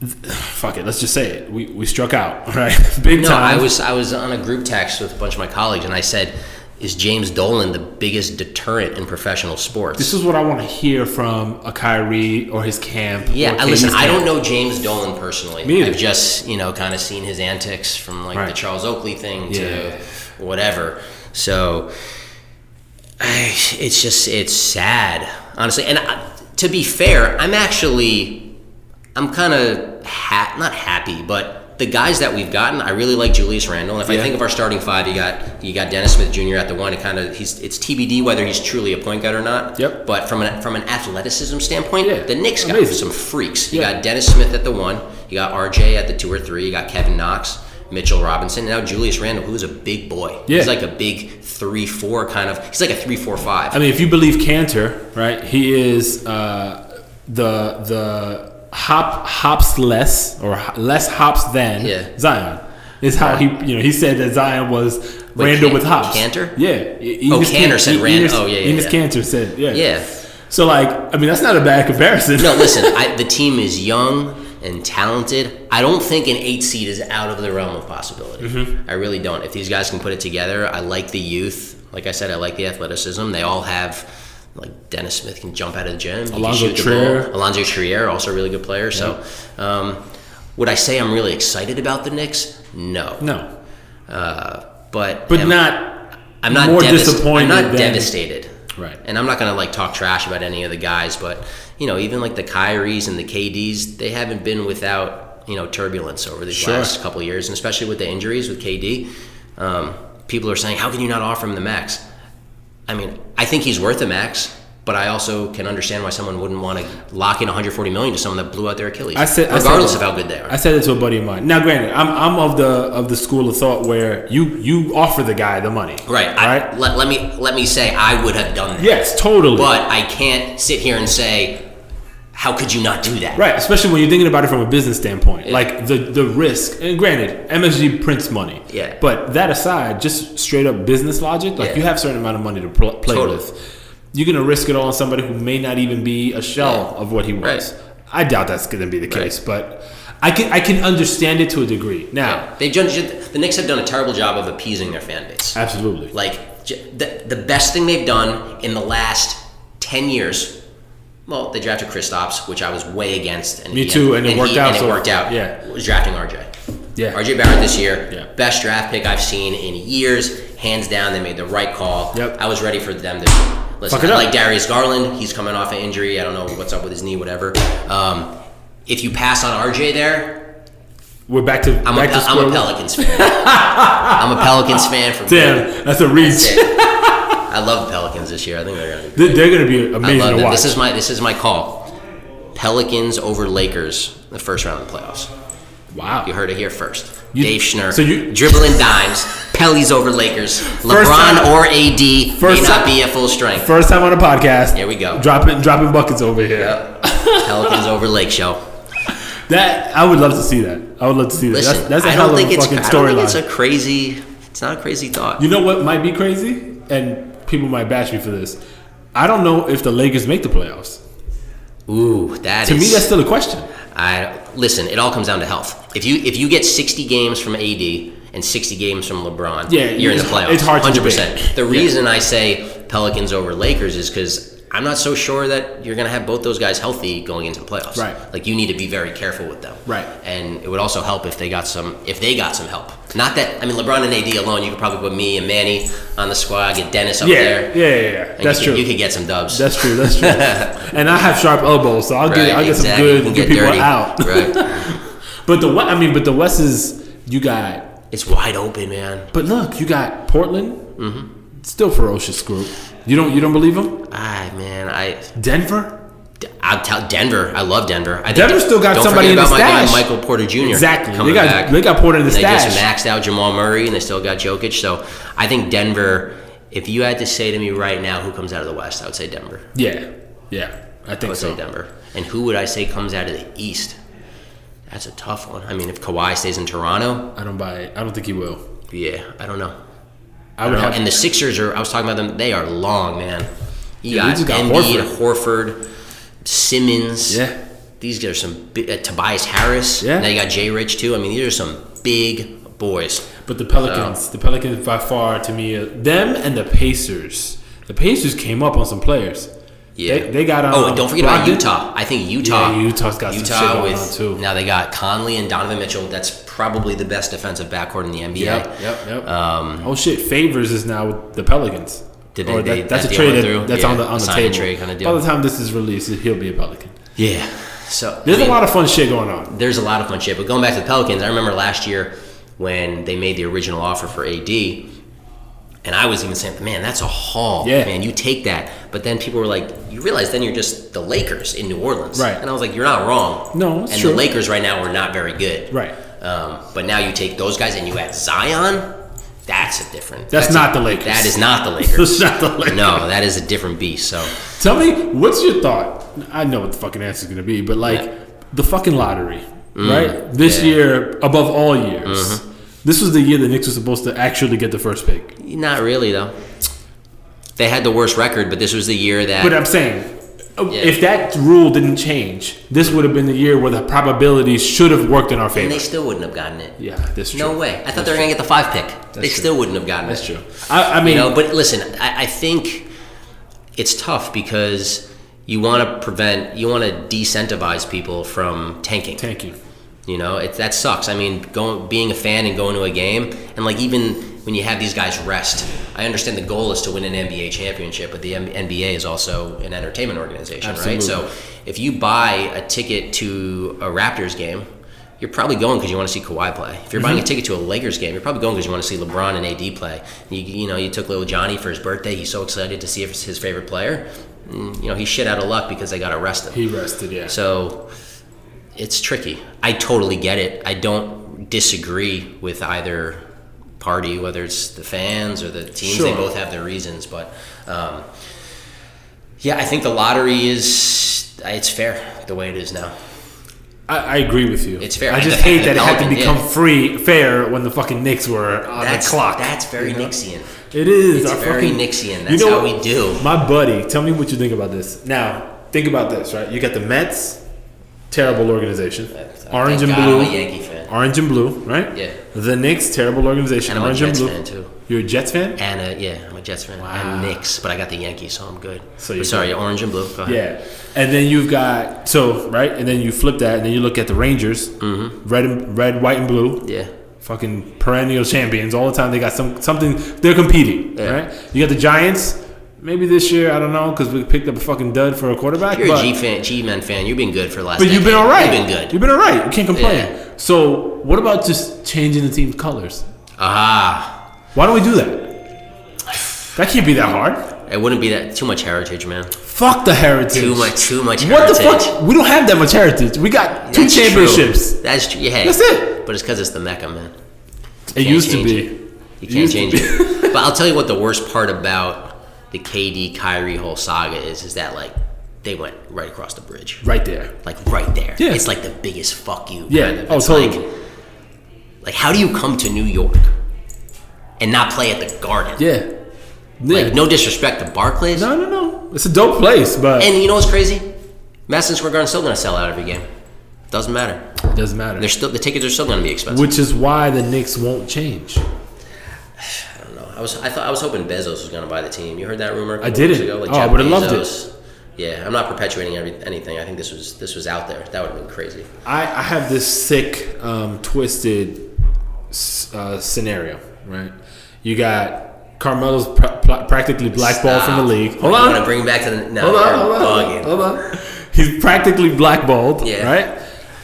fuck it. Let's just say it. We we struck out. Right. Big No, time. I was I was on a group text with a bunch of my colleagues, and I said, "Is James Dolan the biggest deterrent in professional sports?" This is what I want to hear from a Kyrie or his camp. Yeah, I- listen, KD's I don't know James Dolan personally. Me either. I've just, you know, kind of seen his antics from like the Charles Oakley thing to Yeah. whatever. So I, it's just it's sad, honestly. And I, to be fair, I'm actually I'm kind of ha- not happy, but the guys that we've gotten, I really like Julius Randle. And if Yeah. I think of our starting five, you got you got Dennis Smith Jr. at the one. It kind of he's it's TBD whether he's truly a point guard or not. Yep. But from an from an athleticism standpoint, Yeah. the Knicks got Amazing. some freaks. You Yeah. got Dennis Smith at the one. You got RJ at the two or three. You got Kevin Knox, Mitchell Robinson. Now Julius Randle, who's a big boy. Yeah. He's like a big three four kind of. He's like a three four five. I mean, if you believe Kanter, right? He is uh, the the hop hops less or less hops than Yeah. Zion. Is how he you know he said that Zion was Wait, Randall Can- with hops. Kanter? Yeah. E- Oh, Kanter said E- Rand- Enes- oh, yeah, yeah, Enes yeah. Kanter said yeah. Yeah. So like, I mean, that's not a bad comparison. No, listen. I, the team is young and talented. I don't think an eight seed is out of the realm of possibility. Mm-hmm. I really don't. If these guys can put it together, I like the youth. Like I said, I like the athleticism. They all have. Like Dennis Smith can jump out of the gym. Alonzo the Trier. Alonzo Trier, also a really good player. So, um, would I say I'm really excited about the Knicks? No. no, Uh, but but am- not. I'm not more disappointed I'm not than- devastated. Right. And I'm not gonna like talk trash about any of the guys, but you know, even like the Kyries and the KDs, they haven't been without you know turbulence over these Sure. last couple of years, and especially with the injuries with KD. Um, people are saying, how can you not offer him the max? I mean, I think he's worth a max, but I also can understand why someone wouldn't want to lock in 140 million to someone that blew out their Achilles, I said, I said- regardless of how good they are. I said it to a buddy of mine. Now, granted, I'm, I'm of the of the school of thought where you you offer the guy the money, right. Right. I, let, let me let me say I would have done that. yes, totally. But I can't sit here and say, how could you not do that? Right, especially when you're thinking about it from a business standpoint, Yeah. like the the risk. And granted, MSG prints money. Yeah. But that aside, just straight up business logic, like Yeah. you have a certain amount of money to pl- play Totally. with. You're gonna risk it all on somebody who may not even be a shell Yeah. of what he was. Right. I doubt that's gonna be the case, but I can I can understand it to a degree. Now, They've done, the Knicks have done a terrible job of appeasing their fan base. absolutely. Like the, the best thing they've done in the last ten years. Well, they drafted Kristaps, which I was way against. And Me too, and it worked he- out, And it so- worked out. yeah. was drafting RJ. Yeah. RJ Barrett this year, Yeah. best draft pick I've seen in years, hands down. They made the right call. Yep. I was ready for them to listen. Fuck it I like Darius Garland. He's coming off an injury. I don't know what's up with his knee, whatever. Um, if you pass on RJ there, We're back to I'm, a, to I'm a. Pelicans fan. I'm a Pelicans fan from Damn, that's a reach. I love the Pelicans this year. I think they're gonna be. They- They're gonna be I amazing love to watch. This is my this is my call. Pelicans over Lakers, the first round of the playoffs. wow. You heard it here first. You- Dave Schnurr, so you- dribbling dimes, Pelly's over Lakers. LeBron time- or AD First may not be at full strength. First time on a podcast. Here we go. Dropping dropping buckets over here. Yep. Pelicans over Lake Show. That I would love to see that. I would love to see that. Listen, that's that's a I hell don't of think a it's fucking I don't think it's a crazy. It's not a crazy thought. You know what might be crazy, and people might bash me for this. I don't know if the Lakers make the playoffs. Ooh, that To is- me, that's still a question. I listen. It all comes down to health. If you if you get 60 games from AD and 60 games from LeBron, Yeah, you're in the playoffs. it's hard 100%. The reason I say Pelicans over Lakers is because I'm not so sure that you're going to have both those guys healthy going into the playoffs. Right. Like you need to be very careful with them. Right. And it would also help if they got some if they got some help. Not that I mean LeBron and AD alone, you could probably put me and Manny on the squad, get Dennis up Yeah, there. yeah, yeah, yeah. and That's you could, true. You could get some dubs. That's true. That's true. and I have sharp elbows, so I'll right, get I'll get exactly. some good get people dirty. out. Right. But the West, I mean, but the West is you got. It's wide open, man. But look, you got Portland. Mm-hmm. Still ferocious group. You don't you don't believe him? Ah, man, I Denver. I'll tell Denver. I love Denver. I think Denver still got somebody in the about my guy stash. Michael Porter Jr. Exactly. They got back. they got Porter in the And they stash. just maxed out Jamal Murray, and they still got Jokic. So I think Denver. If you had to say to me right now who comes out of the West, I would say Denver. yeah, yeah. I think I would so. say Denver. And who would I say comes out of the East? That's a tough one. I mean, if Kawhi stays in Toronto, I don't buy it. I don't think he will. yeah, I don't know. I I would don't have. And the Sixers are. I was talking about them. They are long, man. You Yeah, got got Embiid, Horford, Simmons. yeah, These guys are some big, uh, Tobias Harris. Yeah. Now you got Jay Rich too. I mean, these are some big boys. but the Pelicans, the Pelicans by far to me, uh, them and the Pacers. The Pacers came up on some players. Yeah. They, they got. Um, oh, and don't forget about Utah. I think Utah. Yeah, Utah's got some Utah with on, too. now they got Conley and Donovan Mitchell. That's probably the best defensive backcourt in the NBA. Yep, yep, yep. Um, oh shit, Favors is now with the Pelicans. Did they- Or they- that's that a trade that- that's Yeah, on the on the table. trade kinda deal. By the time this is released, he'll be a Pelican. Yeah. So There's I mean, a lot of fun shit going on. there's a lot of fun shit. But going back to the Pelicans, I remember last year when they made the original offer for AD, and I was even saying, "Man, that's a haul, Yeah. man. You take that." But then people were like, "You realize then you're just the Lakers in New Orleans, Right. And I was like, "You're not wrong. No, it's and true. the Lakers right now are not very good, Right. Um, but now you take those guys and you add Zion. That's a different. That's a- not the Lakers. That is not the Lakers. That's not the Lakers. No, that is a different beast. So Tell me, what's your thought? I know what the fucking answer is gonna be, but like Yeah. the fucking lottery, right? This yeah. year, above all years, this was the year the Knicks were supposed to actually get the first pick. not really though. They had the worst record, but this was the year that. But I'm saying, uh, Yeah. if that rule didn't change, this would have been the year where the probabilities should have worked in our favor. and they still wouldn't have gotten it. yeah, that's true. No way. I thought they were gonna get the five pick. they true. still wouldn't have gotten That's it. That's true. I, I mean, You know, but listen, I, I think it's tough because you want to prevent, you want to decentivize people from tanking. tanking. You know, it, that sucks. I mean, going, being a fan and going to a game, and like even when you have these guys rest, I understand the goal is to win an NBA championship, but the M- NBA is also an entertainment organization, right? So if you buy a ticket to a Raptors game, you're probably going because you want to see Kawhi play. If you're buying Mm-hmm. a ticket to a Lakers game, you're probably going because you want to see LeBron and AD play. You, you know, you took little Johnny for his birthday. He's so excited to see if it's his favorite player. Mm, You know, he's shit out of luck because they got arrested. He rested, yeah. So it's tricky. I totally get it. I don't disagree with either party, whether it's the fans or the teams. They both have their reasons, but um, yeah, I think the lottery is it's fair the way it is now. I, I agree with you. It's fair. I just the- hate that it had to become yeah. free, fair when the fucking Knicks were on That's the clock. That's very you know? Nixian. It is. It's I very fucking- Nixian. That's how we do. My buddy, tell me what you think about this. Now, think about this, right? You got the Mets, terrible organization. Orange and God blue. I'm a Yankee fan. Orange and blue, right? Yeah. The Knicks, terrible organization. And I'm a Jets and blue. fan too. You're a Jets fan? And uh, yeah, I'm a Jets fan. Wow. And Knicks, but I got the Yankees, so I'm good. So you're sorry, good. orange and blue. Go ahead. Yeah. And then you've got so right, and then you flip that, and then you look at the Rangers, mm-hmm. red, and, red, white, and blue. Yeah. fucking perennial champions all the time. They got some something. They're competing, Yeah. right? You got the Giants. Maybe this year, I don't know, because we picked up a fucking dud for a quarterback. You're but, a G fan, G men fan. You've been good for the last. but you've been all right. You've been good. You've been all right. You can't complain. Yeah. So, what about just changing the team's colors? Ah, Why don't we do that? That can't be that hard. it wouldn't be that too much heritage, man. Fuck the heritage. Too much, too much What the fuck? We don't have that much heritage. We got two That's championships. True. That's true. Yeah, That's it. But it's because it's the Mecca, man. It used to be. it. You can't change it. But I'll tell you what the worst part about the KD Kyrie whole saga is: is that like they went right across the bridge, Right there. like right there. Yeah. It's like the biggest fuck you. Yeah. Kind of. Oh, totally. Like, like, how do you come to New York and not play at the Garden? Yeah. Yeah. Like, no disrespect to Barclays. no, no, no. It's a dope place, but And you know what's crazy? Madison Square Garden's still going to sell out every game. Doesn't matter. it doesn't matter. They're still the tickets are still going to be expensive. Which is why the Knicks won't change. I don't know. I was I thought I was hoping Bezos was going to buy the team. You heard that rumor? I didn't. ago? Like Oh, I Jeff would've loved it. Yeah, I'm not perpetuating every, anything. I think this was this was out there. That would have been crazy. I, I have this sick, um, twisted uh, scenario, right? You got Carmelo's pr- pr- practically blackballed from the league. Hold on. to bring him back to the no? Hold on, hold on, bugging. hold on. He's practically blackballed, Yeah. right?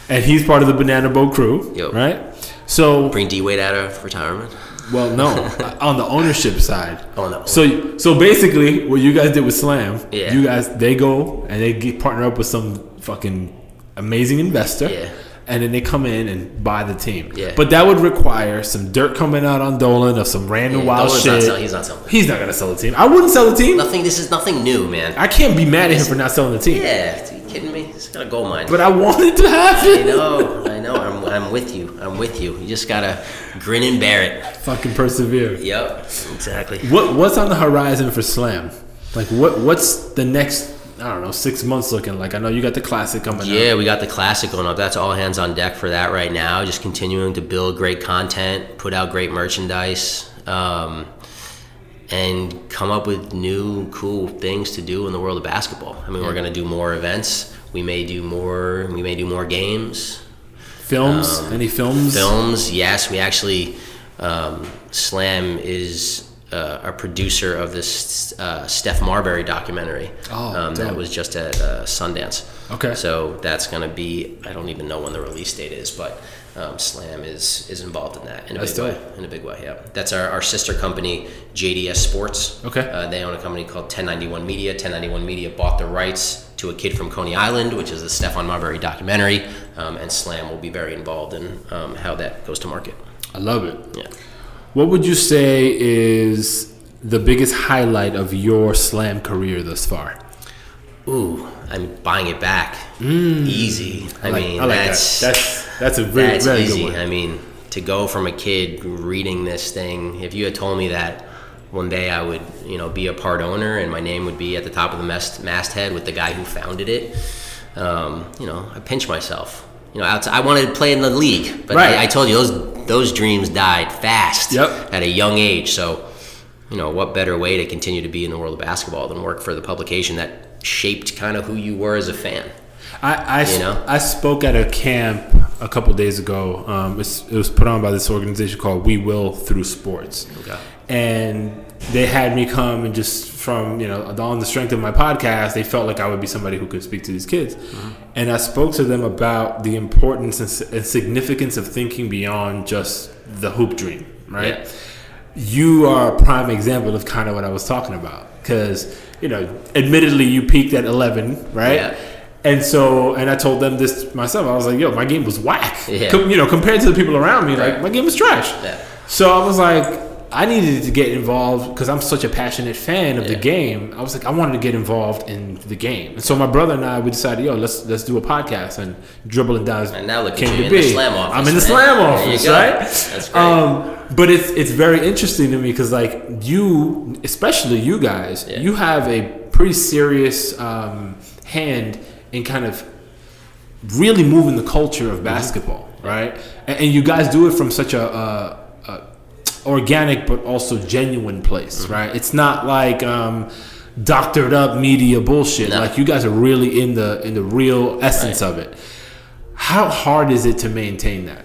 And he's part of the Banana Boat crew, Yo. right? So, Bring D Wade out of retirement. Well, no, on the ownership side. Oh, no. So, so basically, what you guys did with Slam, Yeah. you guys they go and they get partner up with some fucking amazing investor. Yeah. And then they come in and buy the team. Yeah. But that would require some dirt coming out on Dolan of some random Yeah, wild Dolan's shit. not sell- he's not selling. He's not gonna sell the team. I wouldn't sell the team. Nothing. This is nothing new, man. I can't be mad at him for not selling the team. Yeah, are you kidding me? It's got a gold mine. But I wanted to have I know, I know. I'm, I'm with you. I'm with you. You just gotta grin and bear it. Fucking persevere. Yep, exactly. What what's on the horizon for Slam? Like what what's the next I don't know six months looking like? I know you got the classic coming up. Yeah, up. we got the classic going up. That's all hands on deck for that right now. Just continuing to build great content, put out great merchandise, um, and come up with new cool things to do in the world of basketball. I mean, we're gonna do more events. We may do more. We may do more games. Films? Any films? Films, yes. We actually, um, Slam is uh, a producer of this uh, Steph Marbury documentary. Oh, um, that was just at uh, Sundance. Okay. So that's going to be, I don't even know when the release date is, but um, Slam is is involved in that in a That's big dope. way. In a big way, yeah. That's our, our sister company, JDS Sports. Okay. Uh, they own a company called 1091 Media. 1091 Media bought the rights to A Kid from Coney Island, which is the Stephon Marbury documentary, um, and Slam will be very involved in um, how that goes to market. I love it. Yeah. What would you say is the biggest highlight of your Slam career thus far? Ooh, I'm buying it back. Easy. I, Mm. like- mean, I like that. that's That's that's a very that's very easy. I mean, to go from a kid reading this thing, if you had told me that one day I would, you know, be a part owner and my name would be at the top of the mast, masthead with the guy who founded it, um, you know, I pinch myself. You know, outside, I wanted to play in the league, but Right. I, I told you those those dreams died fast Yep. at a young age. So, you know, what better way to continue to be in the world of basketball than work for the publication that shaped kind of who you were as a fan? I I, You know? I spoke at a camp a couple days ago. Um, it's, it was put on by this organization called We Will Through Sports. Okay. And they had me come and just from you know on the strength of my podcast, they felt like I would be somebody who could speak to these kids. Uh-huh. And I spoke to them about the importance and, significance of thinking beyond just the hoop dream, right? Yeah. you are a prime example of kind of what I was talking about. Because, you know, admittedly, you peaked at 11, right? Yeah. And so, and I told them this myself. I was like, yo, my game was whack. Yeah. Com- you know, compared to the people around me, like, my game was trash. So I was like, I needed to get involved because I'm such a passionate fan of the game. I was like, I wanted to get involved in the game. And so my brother and I, we decided, yo, let's let's do a podcast and dribble and down. And now look came to in the slam office, I'm in the man. slam office, right? That's great. Um, but it's it's very interesting to me because like you, especially you guys, Yeah. you have a pretty serious um, hand in kind of really moving the culture Mm-hmm. of basketball, right? And, and you guys do it from such a, a, a organic but also genuine place, Mm-hmm. right? It's not like um, doctored up media bullshit. No. Like you guys are really in the in the real essence Right. of it. How hard is it to maintain that?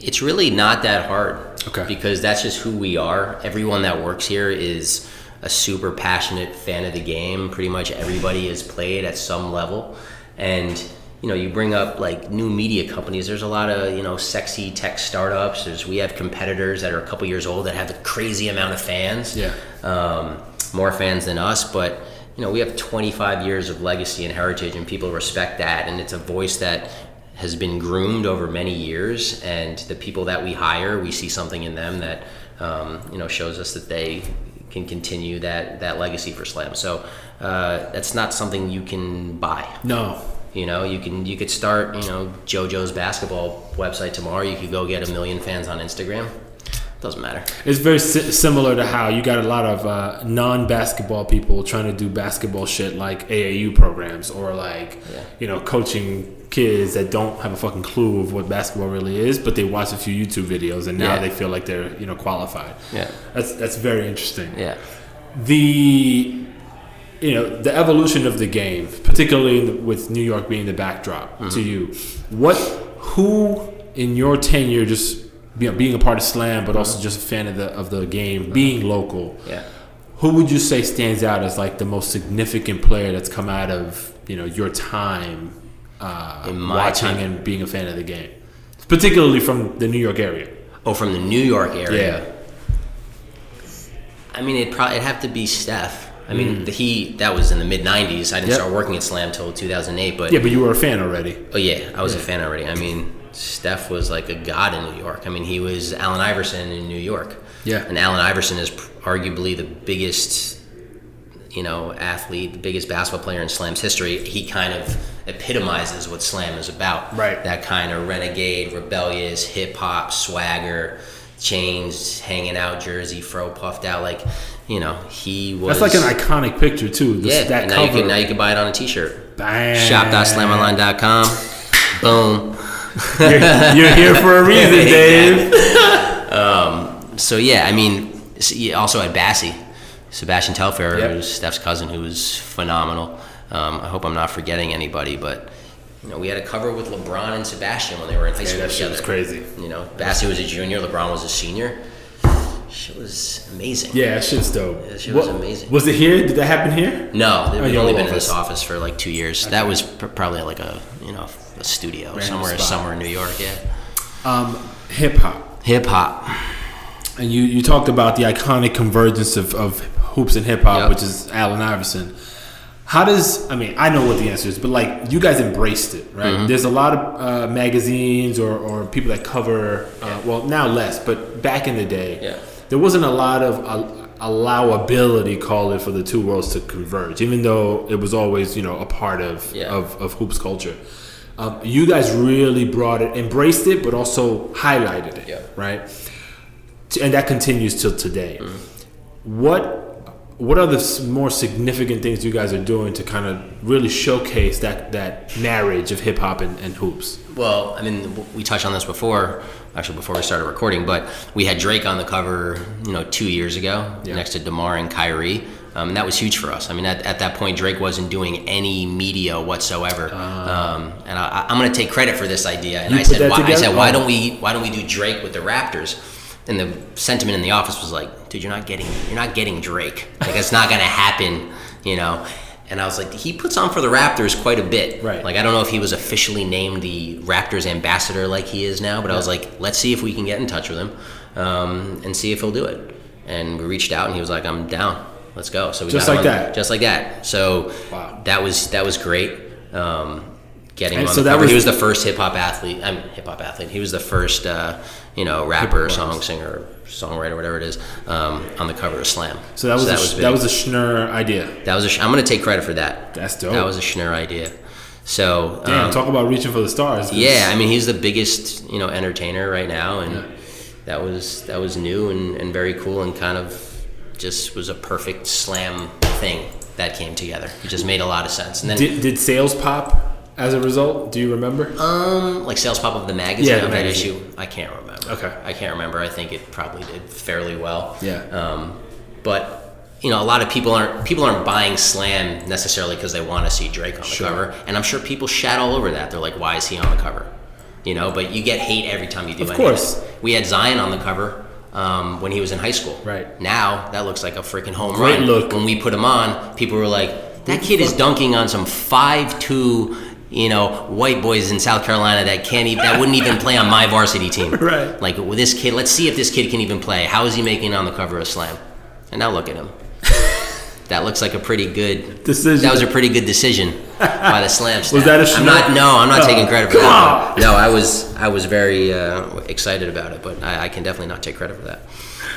It's really not that hard. Okay. Because that's just who we are. Everyone that works here is a super passionate fan of the game. Pretty much everybody has played at some level. And you know, you bring up like new media companies. There's a lot of you know sexy tech startups. There's we have competitors that are a couple years old that have a crazy amount of fans. Yeah. um, more fans than us, but you know we have 25 years of legacy and heritage, and people respect that, and it's a voice that has been groomed over many years, and the people that we hire, we see something in them that um, you know shows us that they can continue that that legacy for Slam. So uh, that's not something you can buy. No. You know, you can you could start you know JoJo's basketball website tomorrow. You could go get a million fans on Instagram. Doesn't matter. It's very si- similar to how you got a lot of uh, non-basketball people trying to do basketball shit like AAU programs or like Yeah. you know coaching kids that don't have a fucking clue of what basketball really is, but they watch a few YouTube videos and now Yeah. they feel like they're you know qualified. Yeah. That's that's very interesting. Yeah. The you know the evolution of the game, particularly with New York being the backdrop Mm-hmm. to you. What who in your tenure just you know, being a part of Slam, but also just a fan of the of the game, being local. Mm-hmm. Yeah. Who would you say stands out as like the most significant player that's come out of you know your time uh, In watching time. and being a fan of the game, particularly from the New York area? Oh, from the New York area. Yeah. I mean, it probably it'd have to be Steph. I Mm. mean, the, he that was in the mid '90s. I didn't Yep. start working at Slam till 2008, but Yeah, but you were a fan already. oh yeah, I was a fan already. I mean, Steph was like a god in New York. I mean, he was Allen Iverson in New York. Yeah. and Allen Iverson is arguably the biggest, you know, athlete, the biggest basketball player in Slam's history. He kind of epitomizes what Slam is about. Right. That kind of renegade, rebellious, hip hop swagger, chains, hanging out, jersey, fro puffed out. Like, you know, he was. That's like an iconic picture too. This, yeah. that now cover. you can now you can buy it on a T-shirt. Bang. Shop.slamonline.com. Boom. You're, you're here for a reason, Dave. um, So yeah, I mean, you also had Bassy, Sebastian Telfair, Yep. who's Steph's cousin, who was phenomenal. Um, I hope I'm not forgetting anybody, but you know, we had a cover with LeBron and Sebastian when they were in high Yeah, school that shit together. was crazy. You know, Bassy was a junior, LeBron was a senior. Shit was amazing. Yeah, that shit's dope. That shit was amazing. Was it here? Did that happen here? No, Oh, we've only been in this office. office for like two years. That was pr- probably like a you know a studio Random somewhere spot. somewhere in New York. Yeah, Um, hip hop. hip hop. And you, you talked about the iconic convergence of, of hoops and hip hop, Yep. which is Allen Iverson. How does I mean I know what the answer is, but like you guys embraced it, right? Mm-hmm. There's a lot of uh, magazines or, or people that cover, uh, well now less, but back in the day, Yeah. There wasn't a lot of uh, allowability, call it, for the two worlds to converge, even though it was always you know a part of Yeah. of, of hoops culture. Um, you guys really brought it, embraced it, but also highlighted it, Yeah. right? And that continues till today. Mm-hmm. What what are the more significant things you guys are doing to kind of really showcase that that marriage of hip hop and, and hoops? Well, I mean, we touched on this before, actually before we started recording, but we had Drake on the cover, you know, two years ago Yeah. next to Demar and Kyrie. Um, and that was huge for us. I mean, at, at that point, Drake wasn't doing any media whatsoever. um, and I, I'm going to take credit for this idea. And. I said, why, I said, why don't we, why don't we do Drake with the Raptors? And the sentiment in the office was like, dude, you're not getting, you're not getting Drake. Like, it's not going to happen, you know. And I was like, he puts on for the Raptors quite a bit. Right. Like, I don't know if he was officially named the Raptors ambassador like he is now, but I was like, let's see if we can get in touch with him um, and see if he'll do it. And we reached out, and he was like, I'm down. Let's go. So we Just got like on- that? Just like that. So Wow. that was that was great. Um, getting And on so the that cover. was- he was the first hip hop athlete. I'm hip hop athlete. He was the first, uh, you know, rapper, song singer, songwriter, whatever it is, um, on the cover of Slam. So that was a, sh- big. that was a Schnurr idea. That was a I'm gonna take credit for that. That's dope. That was a Schnurr idea. So Damn, um, talk about reaching for the stars. yeah, I mean he's the biggest you know entertainer right now, and that was that was new and, and very cool and kind of just was a perfect slam thing that came together. It just made a lot of sense. And then Did, did sales pop as a result? Do you remember? um, like sales pop of the magazine Yeah, the of that magazine. issue, I can't remember. Okay. I can't remember. I think it probably did fairly well. Yeah. Um, but you know, a lot of people aren't people aren't buying Slam necessarily because they want to see Drake on the Sure. cover, and I'm sure people shat all over that. They're like, "Why is he on the cover?" You know, but you get hate every time you do. Of any it. course. we had Zion on the cover um, when he was in high school. Right. now, that looks like a freaking home Great run. look. When we put him on, people were like, "That kid is dunking on some five two. You know, white boys in South Carolina that can't even that wouldn't even play on my varsity team. Right. Like with this kid, let's see if this kid can even play. How is he making it on the cover of Slam? And now look at him. that looks like a pretty good Decision. That was a pretty good decision by the Slam staff. that a I'm not. No, I'm not Oh, taking credit for that. on. No, I was I was very uh, excited about it, but I, I can definitely not take credit for that.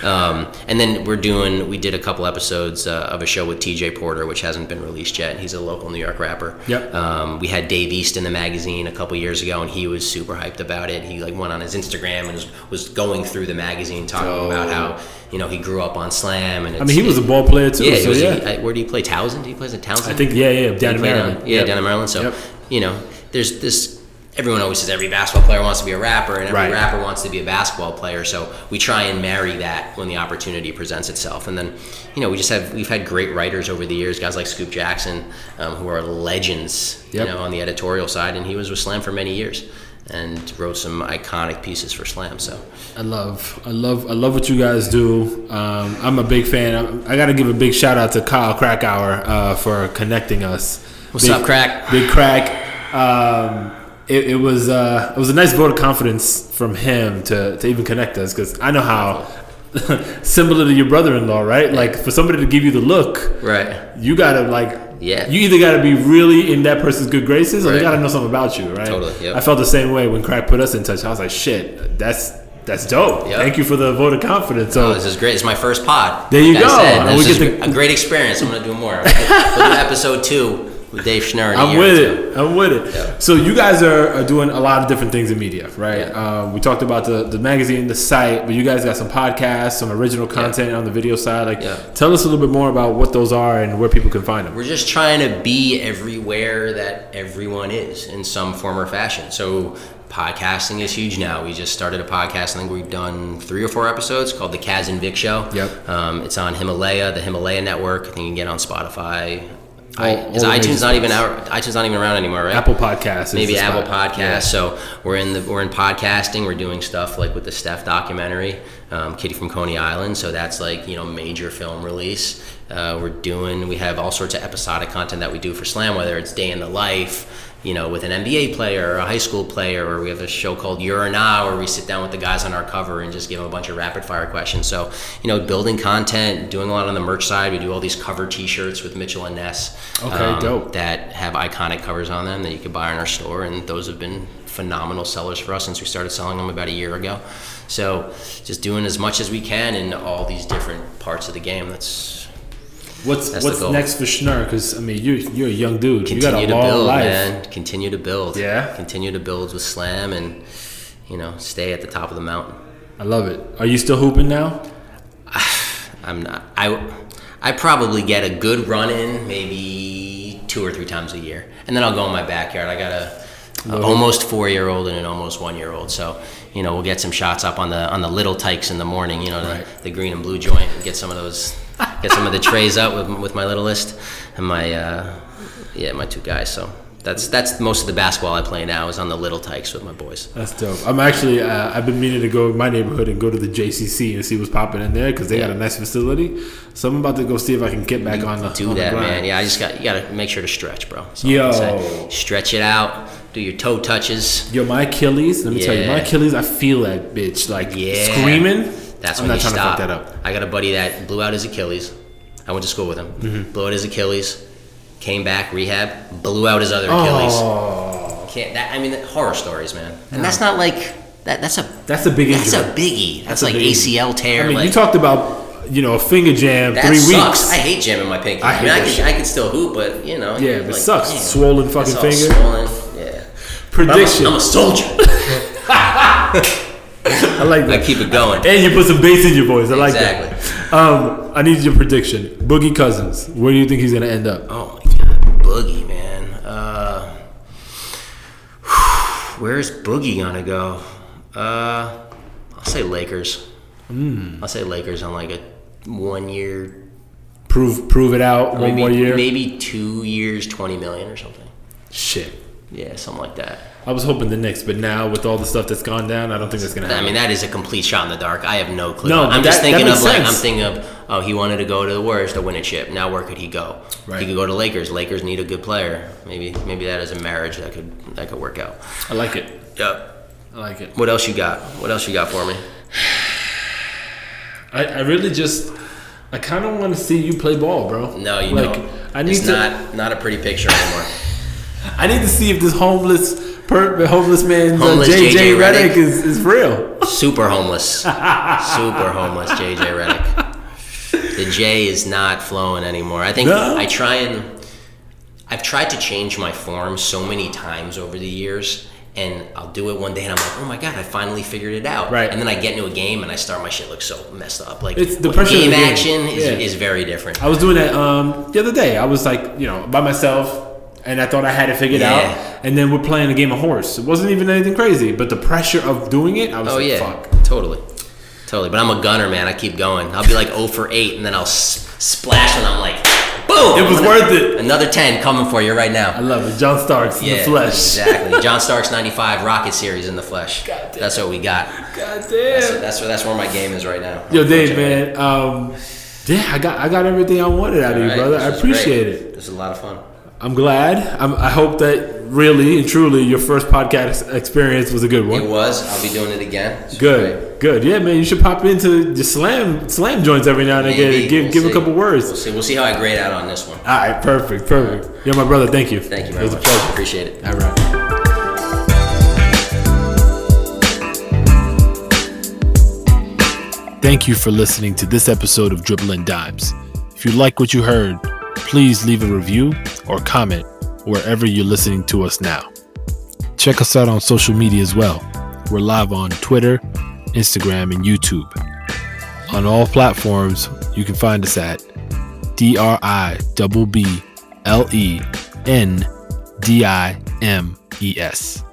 Um, and then we're doing. We did a couple episodes uh, of a show with T.J. Porter, which hasn't been released yet. He's a local New York rapper. Yep. Um, we had Dave East in the magazine a couple years ago, and he was super hyped about it. He like went on his Instagram and was, was going through the magazine talking Dope. about how you know he grew up on Slam. And I mean, he was a ball player too. yeah, so was, yeah. he- where do you play? Townsend? He plays at Townsend. I think yeah, yeah, down in Maryland. on- yeah, Yep. down in Maryland. So Yep. you know, there's this everyone always says every basketball player wants to be a rapper and every Right. rapper wants to be a basketball player. So we try and marry that when the opportunity presents itself. And then, you know, we just have we've had great writers over the years, guys like Scoop Jackson, um, who are legends, Yep. you know, on the editorial side, and he was with Slam for many years and wrote some iconic pieces for Slam. So I love, I love, I love what you guys do. Um, I'm a big fan. I, I got to give a big shout out to Kyle Krakauer uh, for connecting us. What's Big- up, Crack? Big Crack. Um, it, it was uh, it was a nice vote of confidence from him to, to even connect us because I know how similar to your brother-in-law, right? Like for somebody to give you the look, right. you gotta like Yeah. You either gotta be really in that person's good graces, or they gotta know something about you, right? Totally, yep. I felt the same way when Crack put us in touch. I was like, shit, that's that's dope. Yep. Thank you for the vote of confidence. So Oh, this is great. It's my first pod. There you Like go. said, this we is get to- a great experience. I'm gonna do more. We'll do episode two with Dave Schnurr. a I'm with it. I'm with it. Yeah. So you guys are, are doing a lot of different things in media, right? Yeah. Um, we talked about the, the magazine, the site, but you guys got some podcasts, some original content on the video side. Like, Yeah. tell us a little bit more about what those are and where people can find them. We're just trying to be everywhere that everyone is in some form or fashion. So podcasting is huge now. We just started a podcast. I think we've done three or four episodes called the Kaz and Vic Show. Yep. Um, it's on Himalaya, the Himalaya Network. I think you can get on Spotify. I, is all the major iTunes not even out? iTunes not even around anymore, right? Apple Podcasts, maybe Apple. Podcasts. Yeah. So we're in the we're in podcasting. We're doing stuff like with the Steph documentary, um, Kitty from Coney Island. So that's like you know major film release. Uh, we're doing. We have all sorts of episodic content that we do for Slam, whether it's day in the life. You know, with an NBA player or a high school player, or we have a show called You're Nah, where we sit down with the guys on our cover and just give them a bunch of rapid fire questions. So, you know, building content, doing a lot on the merch side. We do all these cover T-shirts with Mitchell and Ness. um, Okay, dope. That have iconic covers on them that you could buy in our store, and those have been phenomenal sellers for us since we started selling them about a year ago. So, just doing as much as we can in all these different parts of the game. That's What's That's what's next for Schnurr? Because I mean, you you're a young dude. You got a continue to long build, life. man. Continue to build. Yeah? Continue to build with Slam, and you know, stay at the top of the mountain. I love it. Are you still hooping now? I'm not. I I probably get a good run in maybe two or three times a year, and then I'll go in my backyard. I got a, a almost four year old and an almost one year old, so you know we'll get some shots up on the on the Little Tikes in the morning. You know the, Right. the green and blue joint. Get some of those. Get some of the trays up with, with my littlest and my uh, yeah my two guys. So that's that's most of the basketball I play now is on the Little Tikes with my boys. That's dope. I'm actually uh, I've been meaning to go in my neighborhood and go to the JCC and see what's popping in there because they got a nice facility. So I'm about to go see if I can get back on the do on that, grind. man. Yeah, I just got you got to make sure to stretch, bro. That's all I can Yo. stretch it out. Do your toe touches. Yo, my Achilles. Let me tell you, my Achilles. I feel that bitch like Yeah. screaming. That's I'm when not trying to fuck that up. I got a buddy that blew out his Achilles. I went to school with him. Mm-hmm. Blew out his Achilles. Came back rehab. Blew out his other Achilles. Oh, Can't that? I mean, horror stories, man. And that's not like that. That's a that's a big that's injury. a biggie. That's, a like big injury. ACL tear. I mean, like, you talked about you know a finger jam that three sucks. weeks. I hate jamming my pinky. I I, hate mean, I can. I can still hoop, but you know. Yeah, you're it like, sucks. damn, Swollen fucking finger. Swollen. Yeah. Prediction. I'm a, I'm a soldier. I like that. I keep it going. And you put some bass in your voice. I like Exactly. that. Um, I need your prediction. Boogie Cousins. Where do you think he's gonna end up? Oh my god, Boogie, man. Uh, where's Boogie gonna go? Uh, I'll say Lakers. Hmm. I'll say Lakers on like a one year, Prove prove it out. One maybe more year. maybe two years, twenty million or something. Shit. Yeah, something like that. I was hoping the Knicks, but now with all the stuff that's gone down, I don't think that's gonna happen. I mean, that is a complete shot in the dark. I have no clue. No, I'm just that- that thinking of like sense. I'm thinking of oh, he wanted to go to the Warriors to win a chip. Now where could he go? Right. He could go to Lakers. Lakers need a good player. Maybe maybe that is a marriage that could that could work out. I like it. Yep. I like it. What else you got? What else you got for me? I, I really just I kind of want to see you play ball, bro. No, you like, know, I need it's to. not not a pretty picture anymore. I need to see if this homeless per, homeless man's Homeless uh, JJ, JJ Redick Redick. is, is real. Super homeless, super homeless. JJ Redick. The J is not flowing anymore. I think No? I try and I've tried to change my form so many times over the years. And I'll do it one day, and I'm like, "Oh my god, I finally figured it out!" Right. And then I get into a game, and I start my shit looks so messed up. Like It's the pressure of game the game. action is, Yeah. is very different. I was doing that um, the other day. I was like, you know, by myself, and I thought I had it figured Yeah. out. And then we're playing a game of horse. It wasn't even anything crazy, but the pressure of doing it, I was Oh like, yeah, fuck. totally, totally. But I'm a gunner, man. I keep going. I'll be like 0 for 8, and then I'll s- splash, and I'm like, boom! It was worth it. Another 10 coming for you right now. I love it. John Starks in Yeah, the flesh. exactly. John Starks 95 Rocket Series in the flesh. That's what we got. God That's, damn. that's, that's where my game is right now. Yo, Dave, man. Um, yeah, I got I got everything I wanted out of you, right, brother. this I appreciate great. it. This is a lot of fun. I'm glad. I'm, I hope that really and truly your first podcast experience was a good one. It was. I'll be doing it again. It's Good, great. good. Yeah, man, you should pop into the slam slam joints every now and again. Maybe. Give We'll give a couple words. We'll see. We'll see how I grade out on this one. All right, perfect, perfect. Yeah, my brother, thank you. Thank you It was much. a pleasure. Appreciate it. All right. Thank you for listening to this episode of Dribbling Dimes. If you like what you heard, please leave a review or comment wherever you're listening to us now. Check us out on social media as well. We're live on Twitter, Instagram, and YouTube. On all platforms, you can find us at D R I B B L E N D I M E S.